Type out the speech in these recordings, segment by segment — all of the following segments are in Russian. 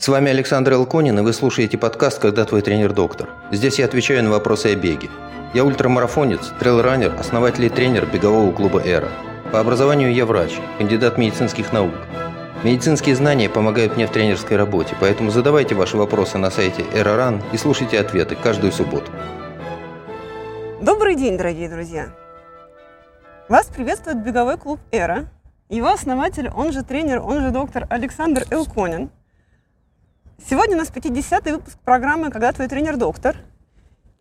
С вами Александр Элконин, и вы слушаете подкаст «Когда твой тренер доктор». Здесь я отвечаю на вопросы о беге. Я ультрамарафонец, трейлранер, основатель и тренер бегового клуба «Эра». По образованию я врач, кандидат медицинских наук. Медицинские знания помогают мне в тренерской работе, поэтому задавайте ваши вопросы на сайте «Эроран» и слушайте ответы каждую субботу. Добрый день, дорогие друзья! Вас приветствует беговой клуб «Эра». Его основатель, он же тренер, он же доктор Александр Элконин – Сегодня у нас 50-й выпуск программы «Когда твой тренер доктор».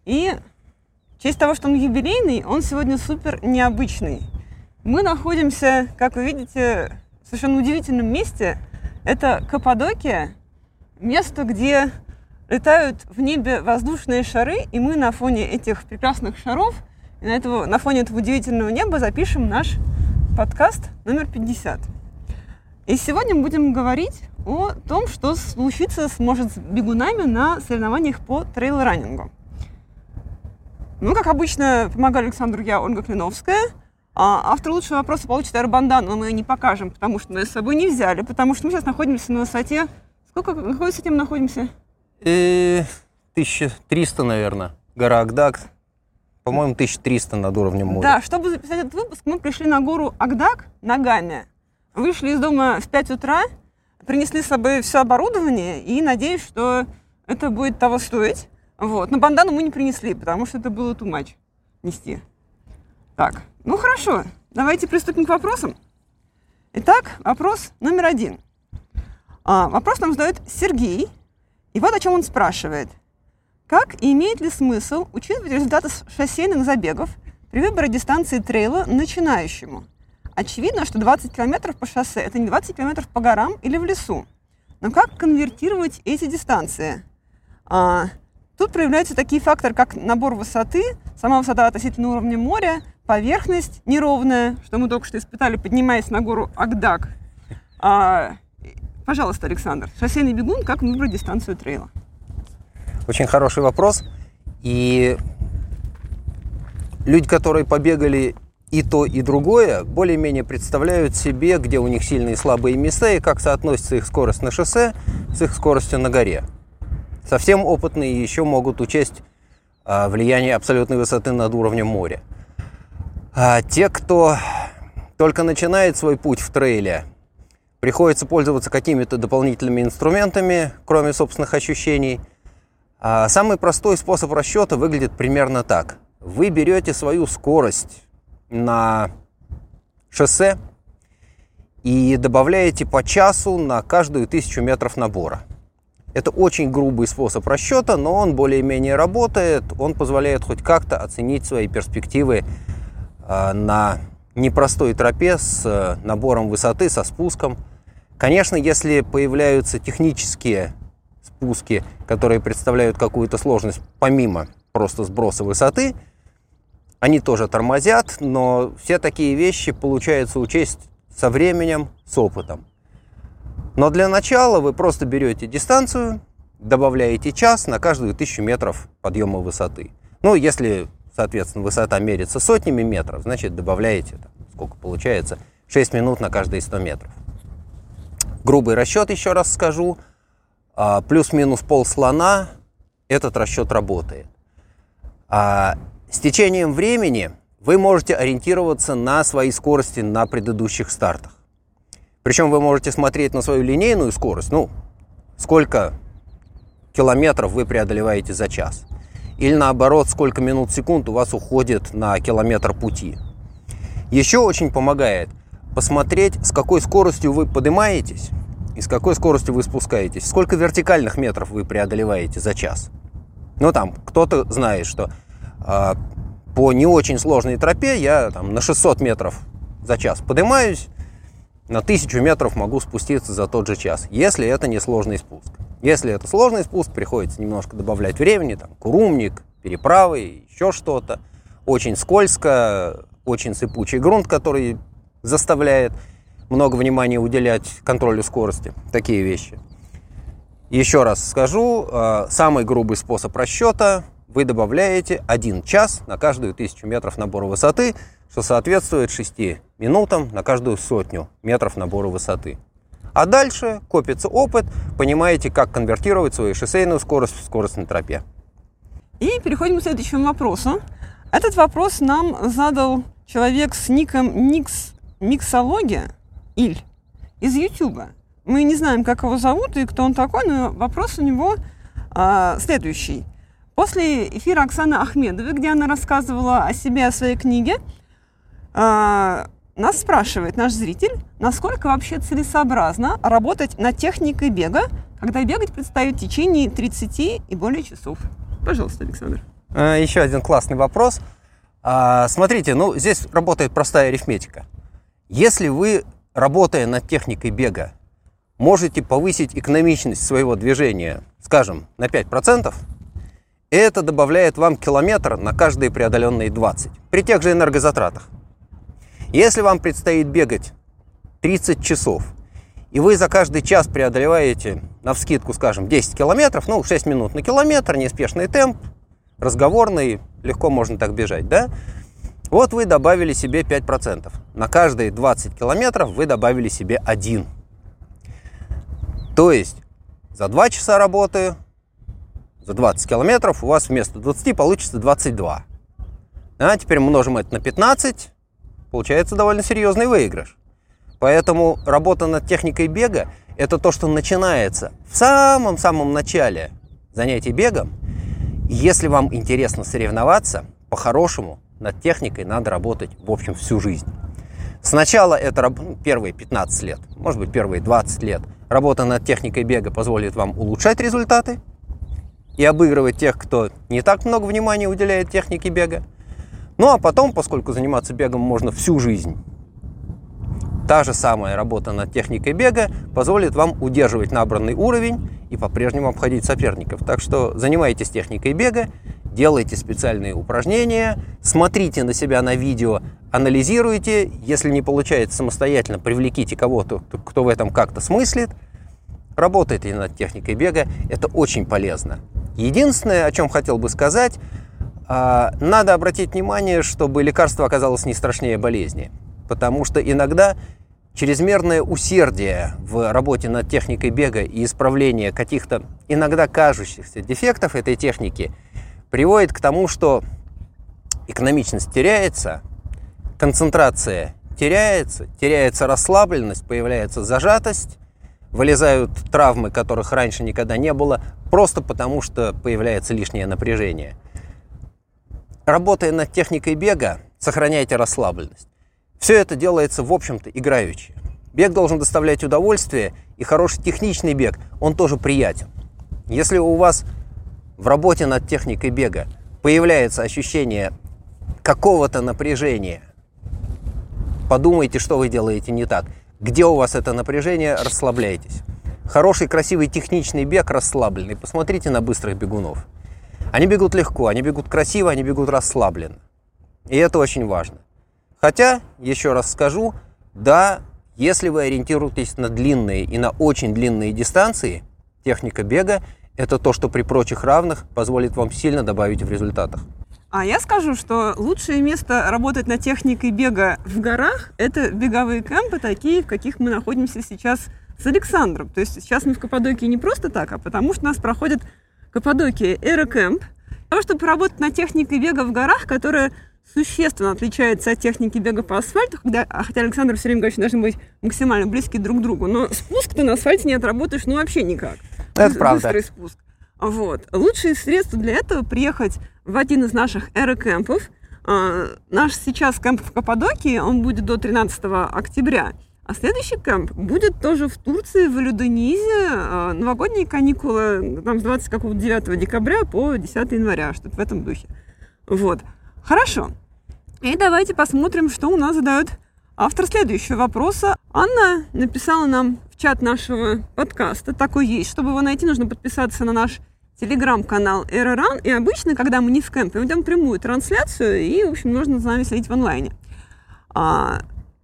И в честь того, что он юбилейный, он сегодня супер необычный. Мы находимся, как вы видите, в совершенно удивительном месте. Это Каппадокия, место, где летают в небе воздушные шары, и мы на фоне этих прекрасных шаров, и на, этого, на фоне этого удивительного неба запишем наш подкаст номер 50. И сегодня мы будем говорить о том, что случится сможет с бегунами на соревнованиях по трейл-раннингу. Ну, как обычно, помогаю Александру я, Ольга Клиновская. А автор лучшего вопроса получит аэробандану, но мы ее не покажем, потому что мы с собой не взяли, потому что мы сейчас находимся на высоте... Сколько, на какой высоте мы находимся? Э, 1300, наверное. Гора Агдак. По-моему, 1300 над уровнем моря. Да, чтобы записать этот выпуск, мы пришли на гору Агдак ногами. Вышли из дома в 5 утра, принесли с собой все оборудование и надеюсь, что это будет того стоить. Вот. Но бандану мы не принесли, потому что это было too much нести. Так, ну хорошо, давайте приступим к вопросам. Итак, вопрос номер один. А, вопрос нам задает Сергей. И вот о чем он спрашивает. Как и имеет ли смысл учитывать результаты шоссейных забегов при выборе дистанции трейла начинающему – Очевидно, что 20 километров по шоссе – это не 20 километров по горам или в лесу. Но как конвертировать эти дистанции? А, тут проявляются такие факторы, как набор высоты, сама высота относительно уровня моря, поверхность неровная, что мы только что испытали, поднимаясь на гору Агдак. А, пожалуйста, Александр, шоссейный бегун, как выбрать дистанцию трейла? Очень хороший вопрос. И люди, которые побегали и то, и другое более-менее представляют себе, где у них сильные и слабые места, и как соотносится их скорость на шоссе с их скоростью на горе. Совсем опытные еще могут учесть а, влияние абсолютной высоты над уровнем моря. А те, кто только начинает свой путь в трейле, приходится пользоваться какими-то дополнительными инструментами, кроме собственных ощущений. А самый простой способ расчета выглядит примерно так. Вы берете свою скорость на шоссе и добавляете по часу на каждую тысячу метров набора. Это очень грубый способ расчета, но он более-менее работает. Он позволяет хоть как-то оценить свои перспективы э, на непростой тропе с э, набором высоты, со спуском. Конечно, если появляются технические спуски, которые представляют какую-то сложность помимо просто сброса высоты – они тоже тормозят, но все такие вещи получается учесть со временем, с опытом. Но для начала вы просто берете дистанцию, добавляете час на каждую тысячу метров подъема высоты. Ну, если, соответственно, высота мерится сотнями метров, значит, добавляете, там, сколько получается, 6 минут на каждые 100 метров. Грубый расчет, еще раз скажу, а, плюс-минус пол слона, этот расчет работает. С течением времени вы можете ориентироваться на свои скорости на предыдущих стартах. Причем вы можете смотреть на свою линейную скорость, ну, сколько километров вы преодолеваете за час. Или наоборот, сколько минут секунд у вас уходит на километр пути. Еще очень помогает посмотреть, с какой скоростью вы поднимаетесь и с какой скоростью вы спускаетесь. Сколько вертикальных метров вы преодолеваете за час. Ну там, кто-то знает, что по не очень сложной тропе я там, на 600 метров за час поднимаюсь, на 1000 метров могу спуститься за тот же час, если это не сложный спуск. Если это сложный спуск, приходится немножко добавлять времени, там, курумник, переправы, еще что-то. Очень скользко, очень сыпучий грунт, который заставляет много внимания уделять контролю скорости. Такие вещи. Еще раз скажу, а, самый грубый способ расчета вы добавляете 1 час на каждую тысячу метров набора высоты, что соответствует 6 минутам на каждую сотню метров набора высоты. А дальше копится опыт, понимаете, как конвертировать свою шоссейную скорость в скорость на тропе. И переходим к следующему вопросу. Этот вопрос нам задал человек с ником Никс Миксология Иль из Ютуба. Мы не знаем, как его зовут и кто он такой, но вопрос у него а, следующий. После эфира Оксаны Ахмедовой, где она рассказывала о себе, о своей книге, а, нас спрашивает наш зритель, насколько вообще целесообразно работать над техникой бега, когда бегать предстоит в течение 30 и более часов. Пожалуйста, Александр. А, еще один классный вопрос. А, смотрите, ну здесь работает простая арифметика. Если вы, работая над техникой бега, можете повысить экономичность своего движения, скажем, на 5%, это добавляет вам километр на каждые преодоленные 20 при тех же энергозатратах. Если вам предстоит бегать 30 часов, и вы за каждый час преодолеваете, на вскидку, скажем, 10 километров, ну, 6 минут на километр, неспешный темп, разговорный, легко можно так бежать, да? Вот вы добавили себе 5%. На каждые 20 километров вы добавили себе 1. То есть за 2 часа работы, за 20 километров у вас вместо 20 получится 22. А теперь множим это на 15, получается довольно серьезный выигрыш. Поэтому работа над техникой бега – это то, что начинается в самом-самом начале занятий бегом. Если вам интересно соревноваться, по-хорошему над техникой надо работать, в общем, всю жизнь. Сначала это ну, первые 15 лет, может быть, первые 20 лет. Работа над техникой бега позволит вам улучшать результаты и обыгрывать тех, кто не так много внимания уделяет технике бега. Ну а потом, поскольку заниматься бегом можно всю жизнь, та же самая работа над техникой бега позволит вам удерживать набранный уровень и по-прежнему обходить соперников. Так что занимайтесь техникой бега, делайте специальные упражнения, смотрите на себя на видео, анализируйте. Если не получается самостоятельно, привлеките кого-то, кто в этом как-то смыслит. Работайте над техникой бега, это очень полезно. Единственное, о чем хотел бы сказать – а, надо обратить внимание, чтобы лекарство оказалось не страшнее болезни. Потому что иногда чрезмерное усердие в работе над техникой бега и исправление каких-то иногда кажущихся дефектов этой техники приводит к тому, что экономичность теряется, концентрация теряется, теряется расслабленность, появляется зажатость, вылезают травмы, которых раньше никогда не было, просто потому что появляется лишнее напряжение – Работая над техникой бега, сохраняйте расслабленность. Все это делается, в общем-то, играючи. Бег должен доставлять удовольствие, и хороший техничный бег, он тоже приятен. Если у вас в работе над техникой бега появляется ощущение какого-то напряжения, подумайте, что вы делаете не так. Где у вас это напряжение, расслабляйтесь. Хороший, красивый, техничный бег расслабленный. Посмотрите на быстрых бегунов. Они бегут легко, они бегут красиво, они бегут расслабленно. И это очень важно. Хотя, еще раз скажу, да, если вы ориентируетесь на длинные и на очень длинные дистанции, техника бега – это то, что при прочих равных позволит вам сильно добавить в результатах. А я скажу, что лучшее место работать над техникой бега в горах – это беговые кемпы, такие, в каких мы находимся сейчас с Александром. То есть сейчас мы в Каппадокии не просто так, а потому что у нас проходят Каппадокии Aerocamp. Для того, чтобы поработать над техникой бега в горах, которая существенно отличается от техники бега по асфальту, когда, хотя Александр все время говорит, что должны быть максимально близки друг к другу, но спуск ты на асфальте не отработаешь ну вообще никак. Это правда. Быстрый спуск. Вот. Лучшие средства для этого приехать в один из наших аэрокемпов. А, наш сейчас кемп в Каппадокии, он будет до 13 октября. А следующий кемп будет тоже в Турции, в Людонизе. А, новогодние каникулы там с 29 декабря по 10 января, что-то в этом духе. Вот. Хорошо. И давайте посмотрим, что у нас задает автор следующего вопроса. Анна написала нам в чат нашего подкаста, такой есть. Чтобы его найти, нужно подписаться на наш телеграм-канал Эроран. И обычно, когда мы не в кемпе, мы идем прямую трансляцию, и, в общем, нужно за нами следить в онлайне. А,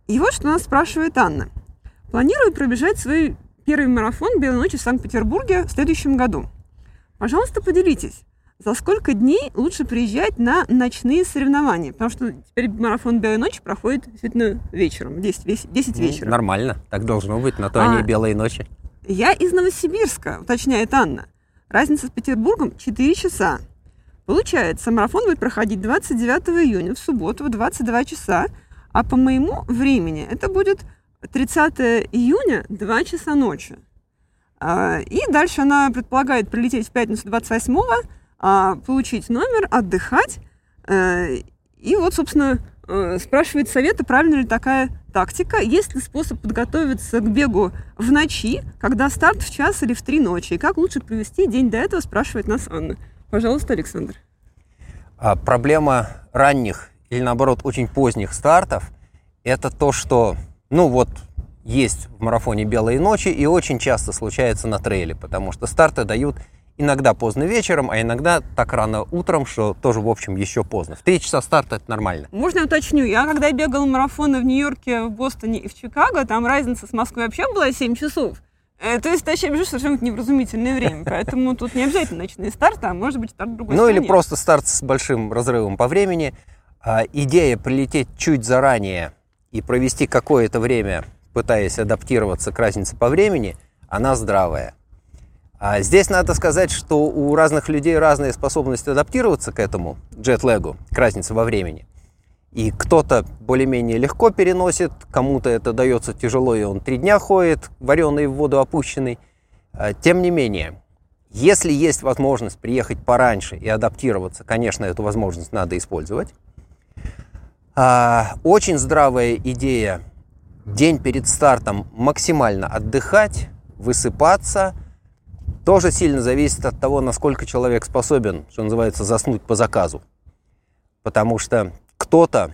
и вот что нас спрашивает Анна. Планирую пробежать свой первый марафон «Белой ночи» в Санкт-Петербурге в следующем году. Пожалуйста, поделитесь, за сколько дней лучше приезжать на ночные соревнования? Потому что теперь марафон «Белой ночи» проходит действительно вечером, 10, 10 вечера. Нормально, так должно быть, на то а, они и «Белые ночи». Я из Новосибирска, уточняет Анна. Разница с Петербургом 4 часа. Получается, марафон будет проходить 29 июня в субботу в 22 часа, а по моему времени это будет 30 июня 2 часа ночи. А, и дальше она предполагает прилететь в пятницу 28-го, а, получить номер, отдыхать. Э, и вот, собственно, э, спрашивает совета, правильно ли такая тактика, есть ли способ подготовиться к бегу в ночи, когда старт в час или в три ночи, и как лучше провести день до этого, спрашивает нас Анна. Пожалуйста, Александр. А проблема ранних или, наоборот, очень поздних стартов – это то, что, ну вот, есть в марафоне «Белые ночи» и очень часто случается на трейле, потому что старты дают иногда поздно вечером, а иногда так рано утром, что тоже, в общем, еще поздно. В 3 часа старта это нормально. Можно я уточню? Я когда бегал марафоны в Нью-Йорке, в Бостоне и в Чикаго, там разница с Москвой вообще была 7 часов. Э, то есть ты вообще бежишь совершенно невразумительное время, поэтому тут не обязательно ночные старты, а может быть старт другой Ну стране. или просто старт с большим разрывом по времени. А, идея прилететь чуть заранее и провести какое-то время, пытаясь адаптироваться к разнице по времени, она здравая. А здесь надо сказать, что у разных людей разные способности адаптироваться к этому джетлегу, к разнице во времени. И кто-то более-менее легко переносит, кому-то это дается тяжело, и он три дня ходит, вареный в воду опущенный. А, тем не менее, если есть возможность приехать пораньше и адаптироваться, конечно, эту возможность надо использовать. А, очень здравая идея день перед стартом максимально отдыхать, высыпаться – тоже сильно зависит от того, насколько человек способен, что называется, заснуть по заказу. Потому что кто-то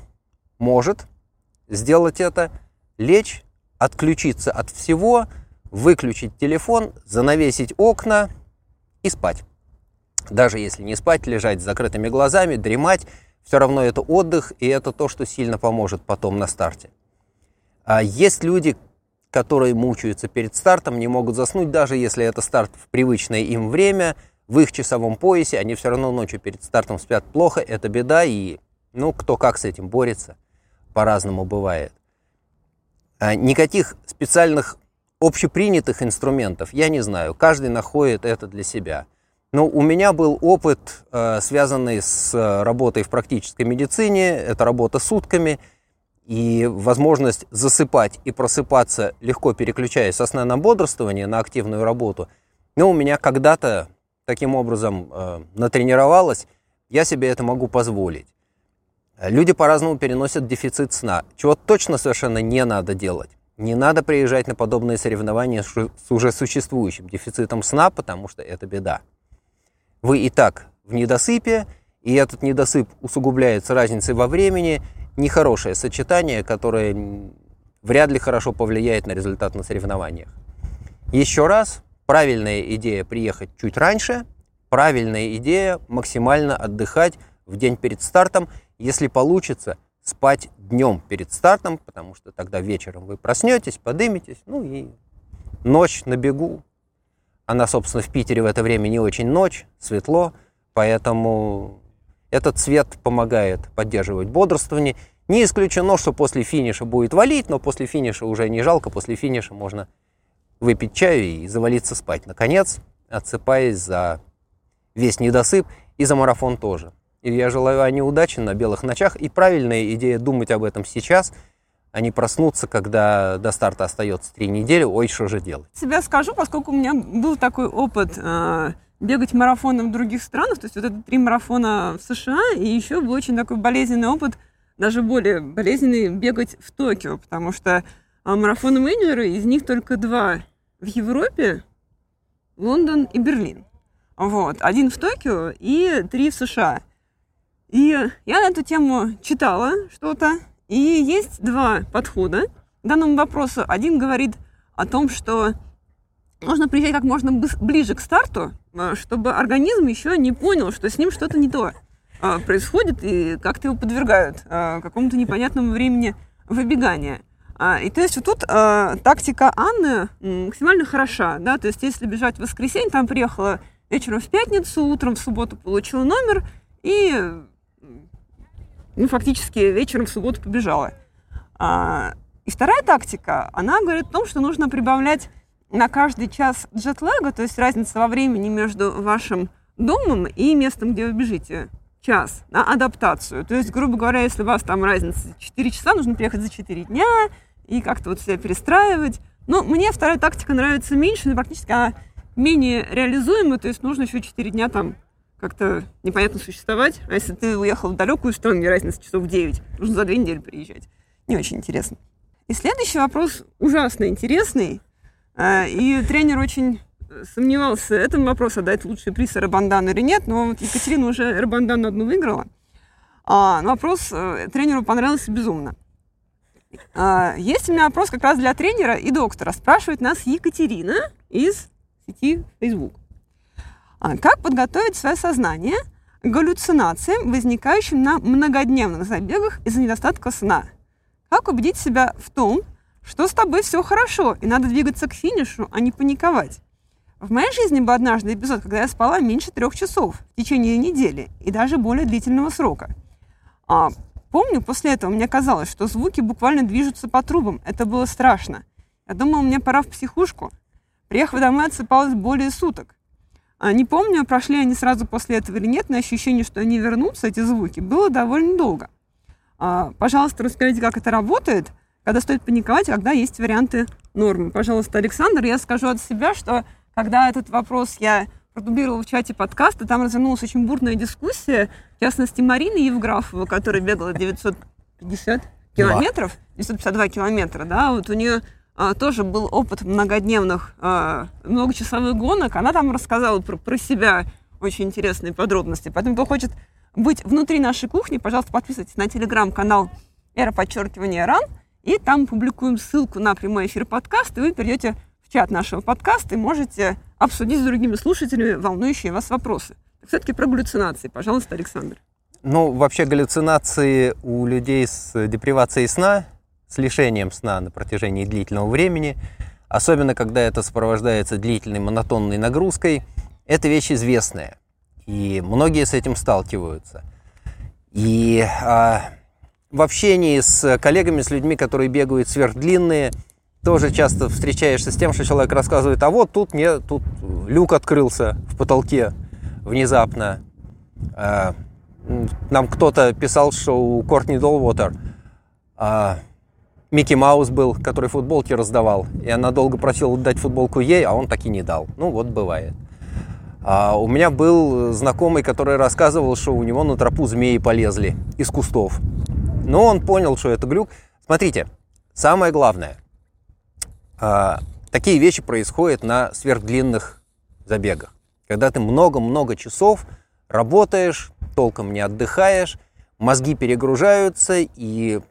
может сделать это, лечь, отключиться от всего, выключить телефон, занавесить окна и спать. Даже если не спать, лежать с закрытыми глазами, дремать, все равно это отдых, и это то, что сильно поможет потом на старте. А есть люди, которые мучаются перед стартом, не могут заснуть, даже если это старт в привычное им время, в их часовом поясе, они все равно ночью перед стартом спят плохо, это беда, и ну, кто как с этим борется, по-разному бывает. А никаких специальных общепринятых инструментов я не знаю, каждый находит это для себя. Но у меня был опыт, э, связанный с работой в практической медицине, это работа сутками – и возможность засыпать и просыпаться, легко переключаясь со сна на бодрствование, на активную работу, ну, у меня когда-то таким образом э, натренировалось, я себе это могу позволить. Люди по-разному переносят дефицит сна, чего точно совершенно не надо делать. Не надо приезжать на подобные соревнования с уже существующим дефицитом сна, потому что это беда. Вы и так в недосыпе, и этот недосып усугубляется разницей во времени, нехорошее сочетание, которое вряд ли хорошо повлияет на результат на соревнованиях. Еще раз, правильная идея приехать чуть раньше, правильная идея максимально отдыхать в день перед стартом, если получится спать днем перед стартом, потому что тогда вечером вы проснетесь, подыметесь, ну и ночь на бегу. Она, собственно, в Питере в это время не очень ночь, светло, поэтому этот цвет помогает поддерживать бодрствование. Не исключено, что после финиша будет валить, но после финиша уже не жалко, после финиша можно выпить чаю и завалиться спать. Наконец, отсыпаясь за весь недосып и за марафон тоже. И я желаю Ане удачи на белых ночах. И правильная идея думать об этом сейчас, а не проснуться, когда до старта остается три недели. Ой, что же делать? Себя скажу, поскольку у меня был такой опыт э, бегать марафоном в других странах, то есть вот это три марафона в США, и еще был очень такой болезненный опыт, даже более болезненный, бегать в Токио, потому что а, марафоны-менеджеры, из них только два в Европе, Лондон и Берлин. Вот, один в Токио и три в США. И я на эту тему читала что-то, и есть два подхода к данному вопросу. Один говорит о том, что нужно приезжать как можно ближе к старту, а, чтобы организм еще не понял, что с ним что-то не то а, происходит, и как-то его подвергают а, какому-то непонятному времени выбегания. И то есть вот тут тактика Анны максимально хороша, да, то есть если бежать в воскресенье, там приехала вечером в пятницу, утром в субботу получила номер и ну, фактически вечером в субботу побежала. И вторая тактика, она говорит о том, что нужно прибавлять на каждый час джетлага, то есть разница во времени между вашим домом и местом, где вы бежите, час на адаптацию. То есть, грубо говоря, если у вас там разница 4 часа, нужно приехать за 4 дня и как-то вот себя перестраивать. Но мне вторая тактика нравится меньше, но практически она менее реализуема, то есть нужно еще 4 дня там как-то непонятно существовать. А если ты уехал в далекую страну, где разница часов 9, нужно за две недели приезжать. Не очень интересно. И следующий вопрос ужасно интересный. А, и тренер очень сомневался, этот вопрос отдать лучший приз Рабандану или нет, но вот Екатерина уже Рабандану одну выиграла. А, вопрос э, тренеру понравился безумно. А, есть у меня вопрос как раз для тренера и доктора. Спрашивает нас Екатерина из сети Facebook. А, как подготовить свое сознание к галлюцинациям, возникающим на многодневных забегах из-за недостатка сна? Как убедить себя в том, что с тобой все хорошо, и надо двигаться к финишу, а не паниковать? В моей жизни был однажды эпизод, когда я спала меньше трех часов в течение недели и даже более длительного срока. А, помню, после этого мне казалось, что звуки буквально движутся по трубам. Это было страшно. Я думала, мне пора в психушку. Приехав домой, отсыпалась более суток. А, не помню, прошли они сразу после этого или нет, но ощущение, что они вернутся, эти звуки, было довольно долго. А, пожалуйста, расскажите, как это работает, когда стоит паниковать, когда есть варианты нормы. Пожалуйста, Александр, я скажу от себя, что когда этот вопрос я продублировала в чате подкаста, там развернулась очень бурная дискуссия, в частности, Марины Евграфова, которая бегала 950 километров, 952 километра, да, вот у нее а, тоже был опыт многодневных, а, многочасовых гонок. Она там рассказала про, про себя очень интересные подробности. Поэтому, кто хочет быть внутри нашей кухни, пожалуйста, подписывайтесь на телеграм-канал «Эра подчеркивания РАН», и там публикуем ссылку на прямой эфир подкаста, и вы перейдете в чат нашего подкаста и можете обсудить с другими слушателями волнующие вас вопросы. Все-таки про галлюцинации. Пожалуйста, Александр. Ну, вообще галлюцинации у людей с депривацией сна с лишением сна на протяжении длительного времени, особенно когда это сопровождается длительной монотонной нагрузкой, это вещь известная. И многие с этим сталкиваются. И а, в общении с коллегами, с людьми, которые бегают сверхдлинные, тоже часто встречаешься с тем, что человек рассказывает, а вот тут мне тут люк открылся в потолке внезапно. А, нам кто-то писал, что у Кортни Долвотер а, Микки Маус был, который футболки раздавал. И она долго просила дать футболку ей, а он так и не дал. Ну, вот бывает. А у меня был знакомый, который рассказывал, что у него на тропу змеи полезли из кустов. Но он понял, что это глюк. Смотрите, самое главное. А, такие вещи происходят на сверхдлинных забегах. Когда ты много-много часов работаешь, толком не отдыхаешь, мозги перегружаются, и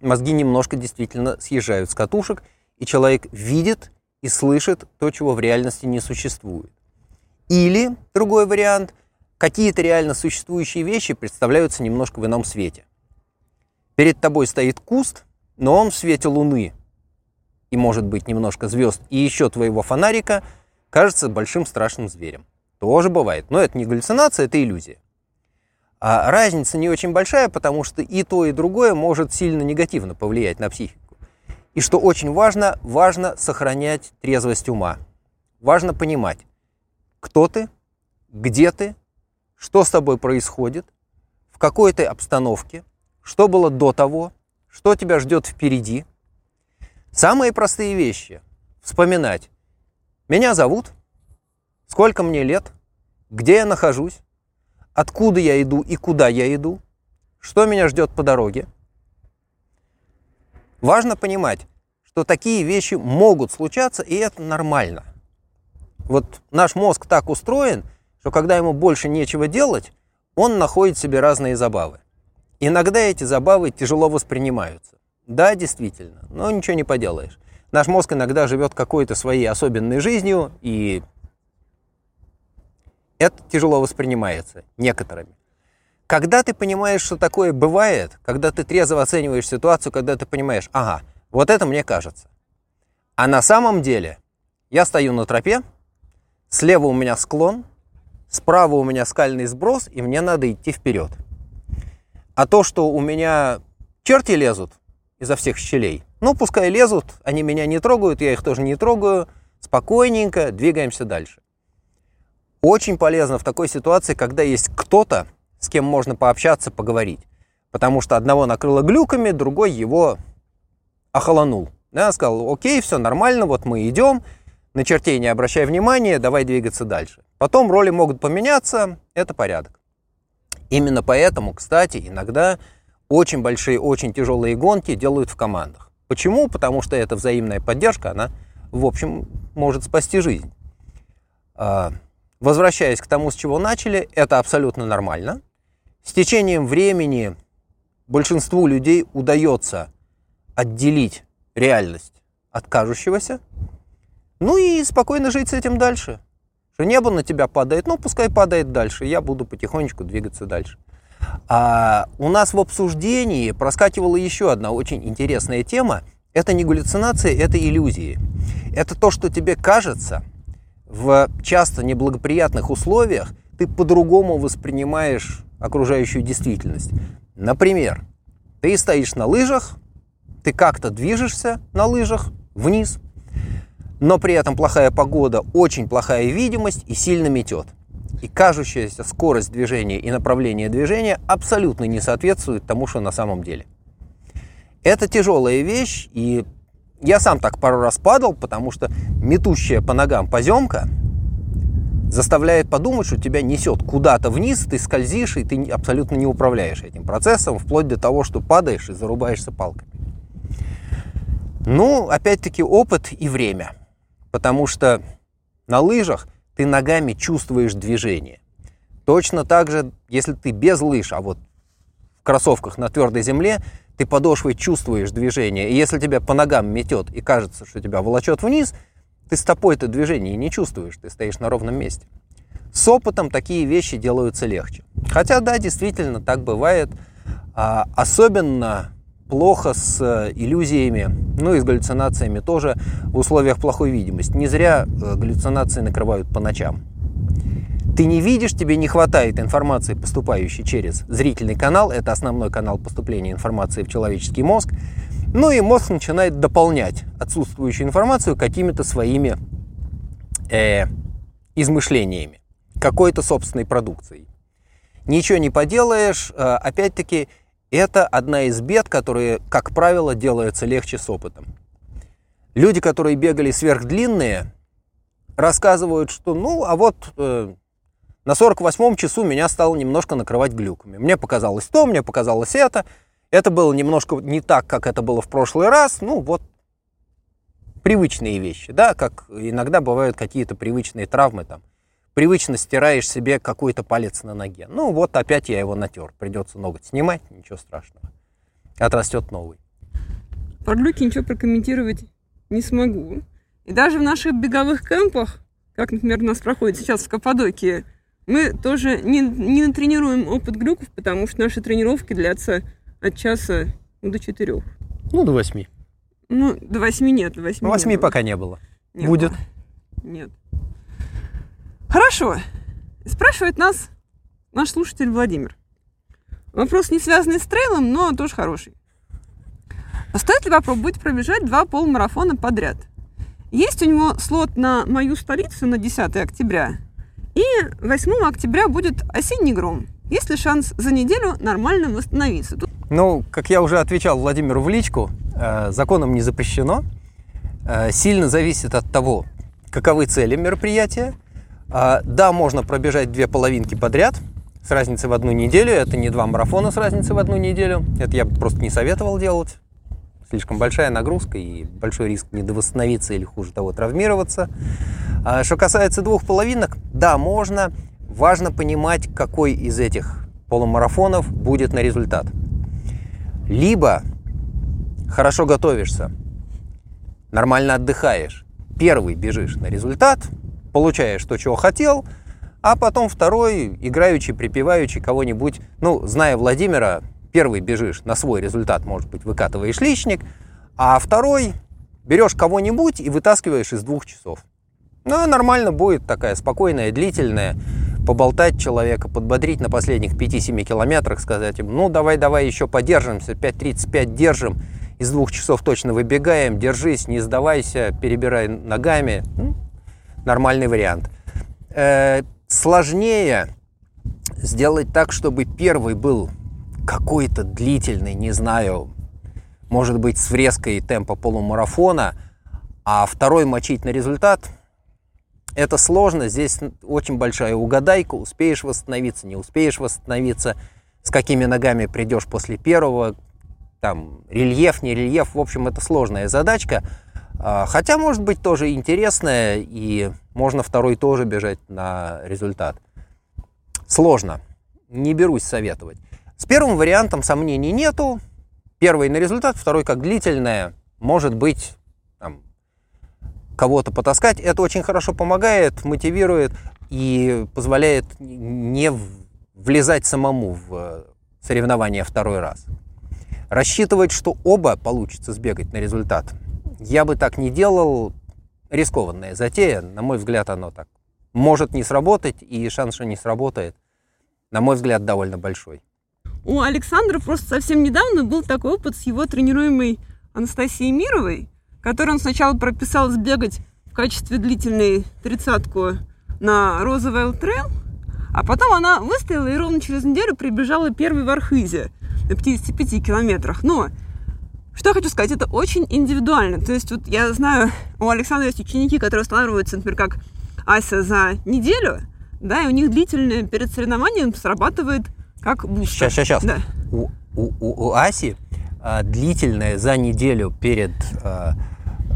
мозги немножко действительно съезжают с катушек, и человек видит и слышит то, чего в реальности не существует. Или, другой вариант, какие-то реально существующие вещи представляются немножко в ином свете. Перед тобой стоит куст, но он в свете луны, и может быть немножко звезд, и еще твоего фонарика кажется большим страшным зверем. Тоже бывает, но это не галлюцинация, это иллюзия. А разница не очень большая, потому что и то, и другое может сильно негативно повлиять на психику. И что очень важно, важно сохранять трезвость ума. Важно понимать, кто ты, где ты, что с тобой происходит, в какой ты обстановке, что было до того, что тебя ждет впереди. Самые простые вещи. Вспоминать. Меня зовут, сколько мне лет, где я нахожусь, откуда я иду и куда я иду, что меня ждет по дороге. Важно понимать, что такие вещи могут случаться, и это нормально. Вот наш мозг так устроен, что когда ему больше нечего делать, он находит себе разные забавы. Иногда эти забавы тяжело воспринимаются. Да, действительно, но ничего не поделаешь. Наш мозг иногда живет какой-то своей особенной жизнью, и это тяжело воспринимается некоторыми. Когда ты понимаешь, что такое бывает, когда ты трезво оцениваешь ситуацию, когда ты понимаешь, ага, вот это мне кажется. А на самом деле я стою на тропе, слева у меня склон, справа у меня скальный сброс, и мне надо идти вперед. А то, что у меня черти лезут изо всех щелей, ну, пускай лезут, они меня не трогают, я их тоже не трогаю, спокойненько двигаемся дальше. Очень полезно в такой ситуации, когда есть кто-то, с кем можно пообщаться, поговорить. Потому что одного накрыло глюками, другой его охолонул. Да, сказал, окей, все нормально, вот мы идем, на чертей не обращай внимания, давай двигаться дальше. Потом роли могут поменяться, это порядок. Именно поэтому, кстати, иногда очень большие, очень тяжелые гонки делают в командах. Почему? Потому что эта взаимная поддержка, она, в общем, может спасти жизнь. А, возвращаясь к тому, с чего начали, это абсолютно нормально. С течением времени большинству людей удается отделить реальность от кажущегося, ну и спокойно жить с этим дальше. Что небо на тебя падает, ну пускай падает дальше, я буду потихонечку двигаться дальше. А у нас в обсуждении проскакивала еще одна очень интересная тема. Это не галлюцинации, это иллюзии. Это то, что тебе кажется в часто неблагоприятных условиях, ты по-другому воспринимаешь окружающую действительность. Например, ты стоишь на лыжах, ты как-то движешься на лыжах вниз, но при этом плохая погода, очень плохая видимость и сильно метет. И кажущаяся скорость движения и направление движения абсолютно не соответствует тому, что на самом деле. Это тяжелая вещь, и я сам так пару раз падал, потому что метущая по ногам поземка заставляет подумать, что тебя несет куда-то вниз, ты скользишь, и ты абсолютно не управляешь этим процессом, вплоть до того, что падаешь и зарубаешься палками. Ну, опять-таки, опыт и время. Потому что на лыжах ты ногами чувствуешь движение. Точно так же, если ты без лыж, а вот в кроссовках на твердой земле, ты подошвой чувствуешь движение. И если тебя по ногам метет и кажется, что тебя волочет вниз – ты стопой это движение не чувствуешь, ты стоишь на ровном месте. С опытом такие вещи делаются легче. Хотя, да, действительно, так бывает. А, особенно плохо с э, иллюзиями, ну и с галлюцинациями тоже в условиях плохой видимости. Не зря э, галлюцинации накрывают по ночам. Ты не видишь, тебе не хватает информации, поступающей через зрительный канал, это основной канал поступления информации в человеческий мозг, ну и мозг начинает дополнять отсутствующую информацию какими-то своими э, измышлениями, какой-то собственной продукцией. Ничего не поделаешь, э, опять-таки, это одна из бед, которые, как правило, делаются легче с опытом. Люди, которые бегали сверхдлинные, рассказывают, что ну, а вот э, на 48-м часу меня стало немножко накрывать глюками. Мне показалось то, мне показалось это – это было немножко не так, как это было в прошлый раз. Ну, вот привычные вещи, да, как иногда бывают какие-то привычные травмы там. Привычно стираешь себе какой-то палец на ноге. Ну, вот опять я его натер. Придется ноготь снимать, ничего страшного. Отрастет новый. Про глюки ничего прокомментировать не смогу. И даже в наших беговых кемпах, как, например, у нас проходит сейчас в Каппадокии, мы тоже не, не натренируем опыт глюков, потому что наши тренировки длятся от часа ну, до четырех. Ну, до восьми. Ну, до восьми нет, до восьми. Восьми пока не было. Не Будет. Было. Нет. Хорошо. Спрашивает нас наш слушатель Владимир. Вопрос не связанный с трейлом, но тоже хороший. А стоит ли попробовать пробежать два полумарафона подряд? Есть у него слот на мою столицу на 10 октября. И 8 октября будет осенний гром. Есть ли шанс за неделю нормально восстановиться? Ну, как я уже отвечал Владимиру в личку, э, законом не запрещено. Э, сильно зависит от того, каковы цели мероприятия. Э, да, можно пробежать две половинки подряд с разницей в одну неделю. Это не два марафона с разницей в одну неделю. Это я просто не советовал делать. Слишком большая нагрузка и большой риск недовосстановиться или, хуже того, травмироваться. Что касается двух половинок, да, можно. Важно понимать, какой из этих полумарафонов будет на результат. Либо хорошо готовишься, нормально отдыхаешь, первый бежишь на результат, получаешь то, чего хотел, а потом второй, играючи, припеваючи кого-нибудь, ну, зная Владимира, первый бежишь на свой результат, может быть, выкатываешь личник, а второй берешь кого-нибудь и вытаскиваешь из двух часов. Ну, нормально будет такая спокойная, длительная, поболтать человека, подбодрить на последних 5-7 километрах, сказать им, ну давай, давай еще подержимся, 5.35 держим, из двух часов точно выбегаем, держись, не сдавайся, перебирай ногами. Ну, нормальный вариант. Э, сложнее сделать так, чтобы первый был какой-то длительный, не знаю, может быть, с врезкой темпа полумарафона, а второй мочить на результат – это сложно, здесь очень большая угадайка, успеешь восстановиться, не успеешь восстановиться, с какими ногами придешь после первого, там, рельеф, не рельеф, в общем, это сложная задачка, хотя, может быть, тоже интересная, и можно второй тоже бежать на результат. Сложно, не берусь советовать. С первым вариантом сомнений нету, первый на результат, второй как длительная, может быть, кого-то потаскать, это очень хорошо помогает, мотивирует и позволяет не влезать самому в э, соревнования второй раз. Рассчитывать, что оба получится сбегать на результат, я бы так не делал. Рискованная затея, на мой взгляд, оно так может не сработать, и шанс, что не сработает, на мой взгляд, довольно большой. У Александра просто совсем недавно был такой опыт с его тренируемой Анастасией Мировой, который он сначала прописал сбегать в качестве длительной тридцатку на розовый трейл, а потом она выстояла и ровно через неделю прибежала первой в Архизе на 55 километрах. Но что я хочу сказать, это очень индивидуально. То есть вот я знаю, у Александра есть ученики, которые останавливаются, например, как Ася за неделю, да, и у них длительное перед соревнованием срабатывает как бустер. Сейчас, сейчас, сейчас. Да. У, у, у, у Аси а, длительное за неделю перед а,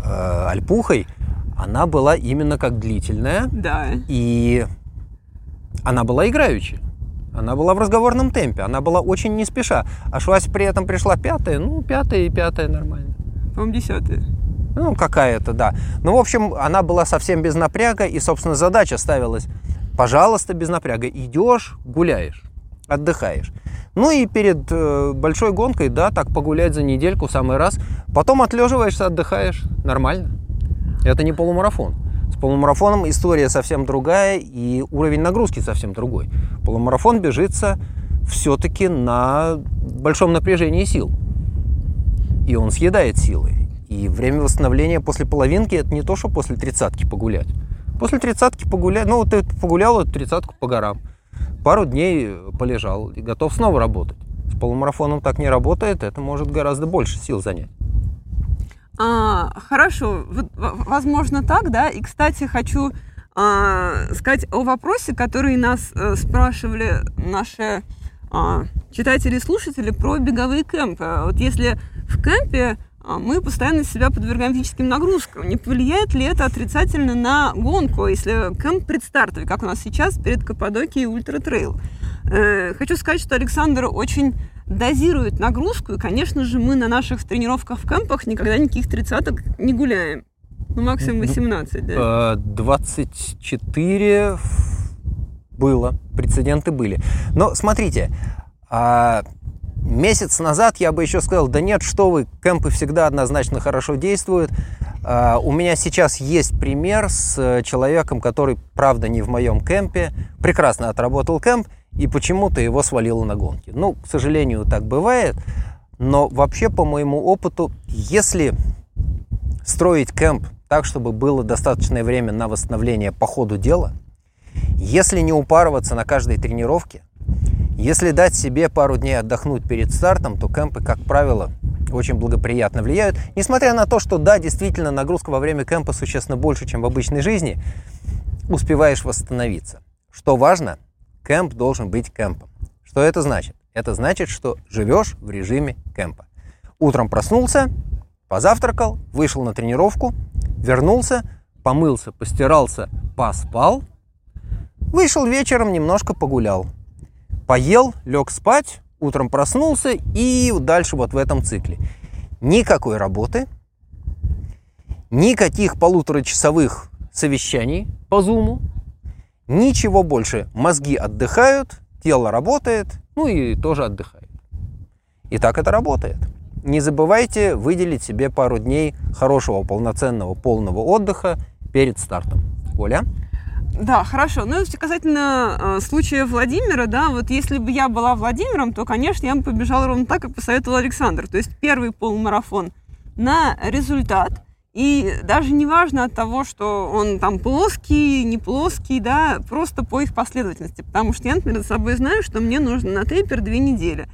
а, Альпухой, она была именно как длительная. Да. И она была играющая. Она была в разговорном темпе, она была очень не спеша. А Швась при этом пришла пятая, ну, пятая и пятая нормально. По-моему, десятая. Ну, какая-то, да. Ну, в общем, она была совсем без напряга, и, собственно, задача ставилась, пожалуйста, без напряга. Идешь, гуляешь, отдыхаешь. Ну и перед э, большой гонкой, да, так погулять за недельку самый раз. Потом отлеживаешься, отдыхаешь. Нормально. Это не полумарафон. Полумарафоном история совсем другая и уровень нагрузки совсем другой. Полумарафон бежится все-таки на большом напряжении сил. И он съедает силы. И время восстановления после половинки это не то, что после тридцатки погулять. После тридцатки погулять, ну, ты погулял тридцатку по горам пару дней полежал и готов снова работать. С полумарафоном так не работает, это может гораздо больше сил занять. А, хорошо, возможно так, да. И, кстати, хочу а, сказать о вопросе, который нас а, спрашивали наши а, читатели и слушатели про беговые кемпы. Вот если в кемпе а мы постоянно себя подвергаем физическим нагрузкам. Не повлияет ли это отрицательно на гонку, если кэмп предстартовый, как у нас сейчас перед Каппадокией Ultra Trail? Э, хочу сказать, что Александр очень дозирует нагрузку, и, конечно же, мы на наших тренировках в кемпах никогда никаких тридцаток не гуляем. Ну, максимум 18, да? 24 э, было, прецеденты были. Но смотрите, а, Месяц назад я бы еще сказал, да нет, что вы, кемпы всегда однозначно хорошо действуют. А, у меня сейчас есть пример с человеком, который, правда, не в моем кемпе, прекрасно отработал кемп, и почему-то его свалило на гонки. Ну, к сожалению, так бывает, но вообще, по моему опыту, если строить кемп так, чтобы было достаточное время на восстановление по ходу дела, если не упарываться на каждой тренировке, если дать себе пару дней отдохнуть перед стартом, то кемпы, как правило, очень благоприятно влияют. Несмотря на то, что да, действительно, нагрузка во время кемпа существенно больше, чем в обычной жизни, успеваешь восстановиться. Что важно, кемп должен быть кемпом. Что это значит? Это значит, что живешь в режиме кемпа. Утром проснулся, позавтракал, вышел на тренировку, вернулся, помылся, постирался, поспал, вышел вечером, немножко погулял поел, лег спать, утром проснулся и дальше вот в этом цикле. Никакой работы, никаких полуторачасовых совещаний по зуму, ничего больше. Мозги отдыхают, тело работает, ну и тоже отдыхает. И так это работает. Не забывайте выделить себе пару дней хорошего, полноценного, полного отдыха перед стартом. Оля? Да, хорошо. Ну, касательно э, случая Владимира, да, вот если бы я была Владимиром, то, конечно, я бы побежала ровно так, как посоветовал Александр. То есть первый полумарафон на результат. И даже не важно от того, что он там плоский, не плоский, да, просто по их последовательности. Потому что я, например, за собой знаю, что мне нужно на тейпер две недели.